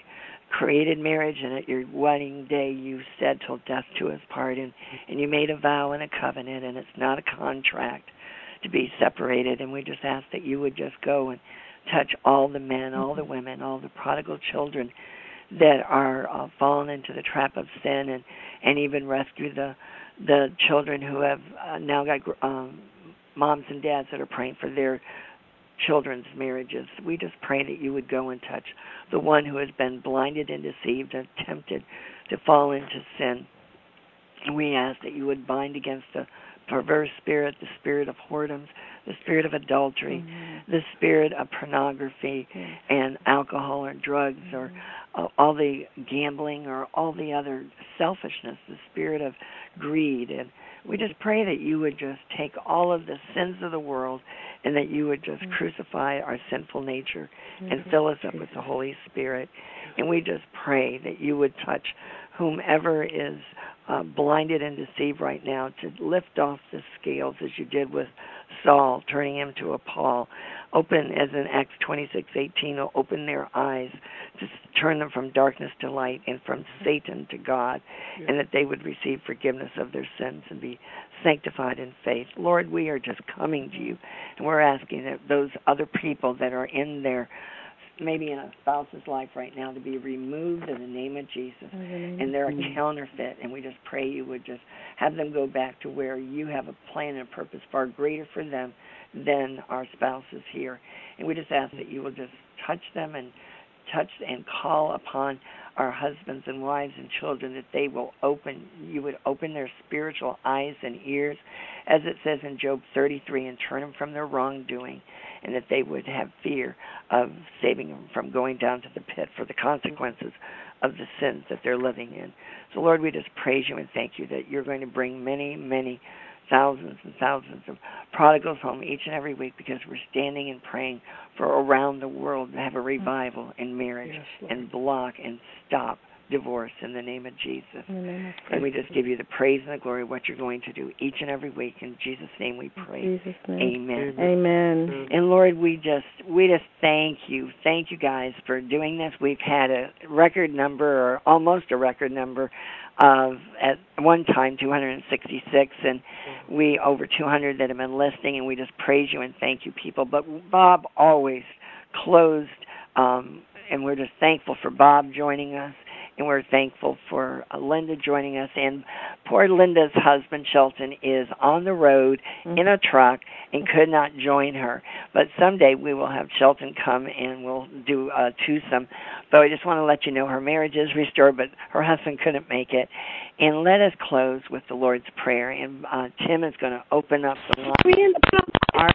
created marriage and at your wedding day you said till death to us part and and you made a vow and a covenant and it's not a contract to be separated and we just ask that you would just go and touch all the men all the mm-hmm. women all the prodigal children that are uh, fallen into the trap of sin and and even rescue the the children who have uh, now got um moms and dads that are praying for their children's marriages. We just pray that you would go and touch the one who has been blinded and deceived and tempted to fall into sin. We ask that you would bind against the perverse spirit, the spirit of whoredoms, the spirit of adultery, mm-hmm. the spirit of pornography yes. and alcohol or drugs mm-hmm. or uh, all the gambling or all the other selfishness, the spirit of greed. And we just pray that you would just take all of the sins of the world and that you would just mm-hmm. crucify our sinful nature and mm-hmm. fill us up with the Holy Spirit. And we just pray that you would touch whomever is uh, blinded and deceived right now to lift off the scales as you did with Saul, turning him to a Paul. Open, as in Acts 26:18, open their eyes to turn them from darkness to light and from Satan to God, yeah. and that they would receive forgiveness of their sins and be sanctified in faith. Lord, we are just coming to you, and we're asking that those other people that are in there maybe in a spouse's life right now to be removed in the name of Jesus. Mm-hmm. And they're a counterfeit. And we just pray you would just have them go back to where you have a plan and a purpose far greater for them than our spouses here. And we just ask that you will just touch them and touch and call upon our husbands and wives and children that they will open you would open their spiritual eyes and ears as it says in Job 33 and turn them from their wrongdoing and that they would have fear of saving them from going down to the pit for the consequences of the sins that they're living in. So Lord, we just praise you and thank you that you're going to bring many, many thousands and thousands of prodigals home each and every week because we're standing and praying for around the world to have a revival in marriage yes, and block and stop divorce in the name of Jesus. Name of and we just give you the praise and the glory of what you're going to do each and every week. In Jesus' name we pray. Name. Amen. Amen. And Lord, we just we just thank you. Thank you guys for doing this. We've had a record number or almost a record number of at one time 266 and we over 200 that have been listening and we just praise you and thank you people but bob always closed um and we're just thankful for bob joining us and we're thankful for uh, Linda joining us. And poor Linda's husband, Shelton, is on the road mm-hmm. in a truck and could not join her. But someday we will have Shelton come and we'll do a twosome. But I just want to let you know her marriage is restored, but her husband couldn't make it. And let us close with the Lord's Prayer. And uh, Tim is going to open up the line. Our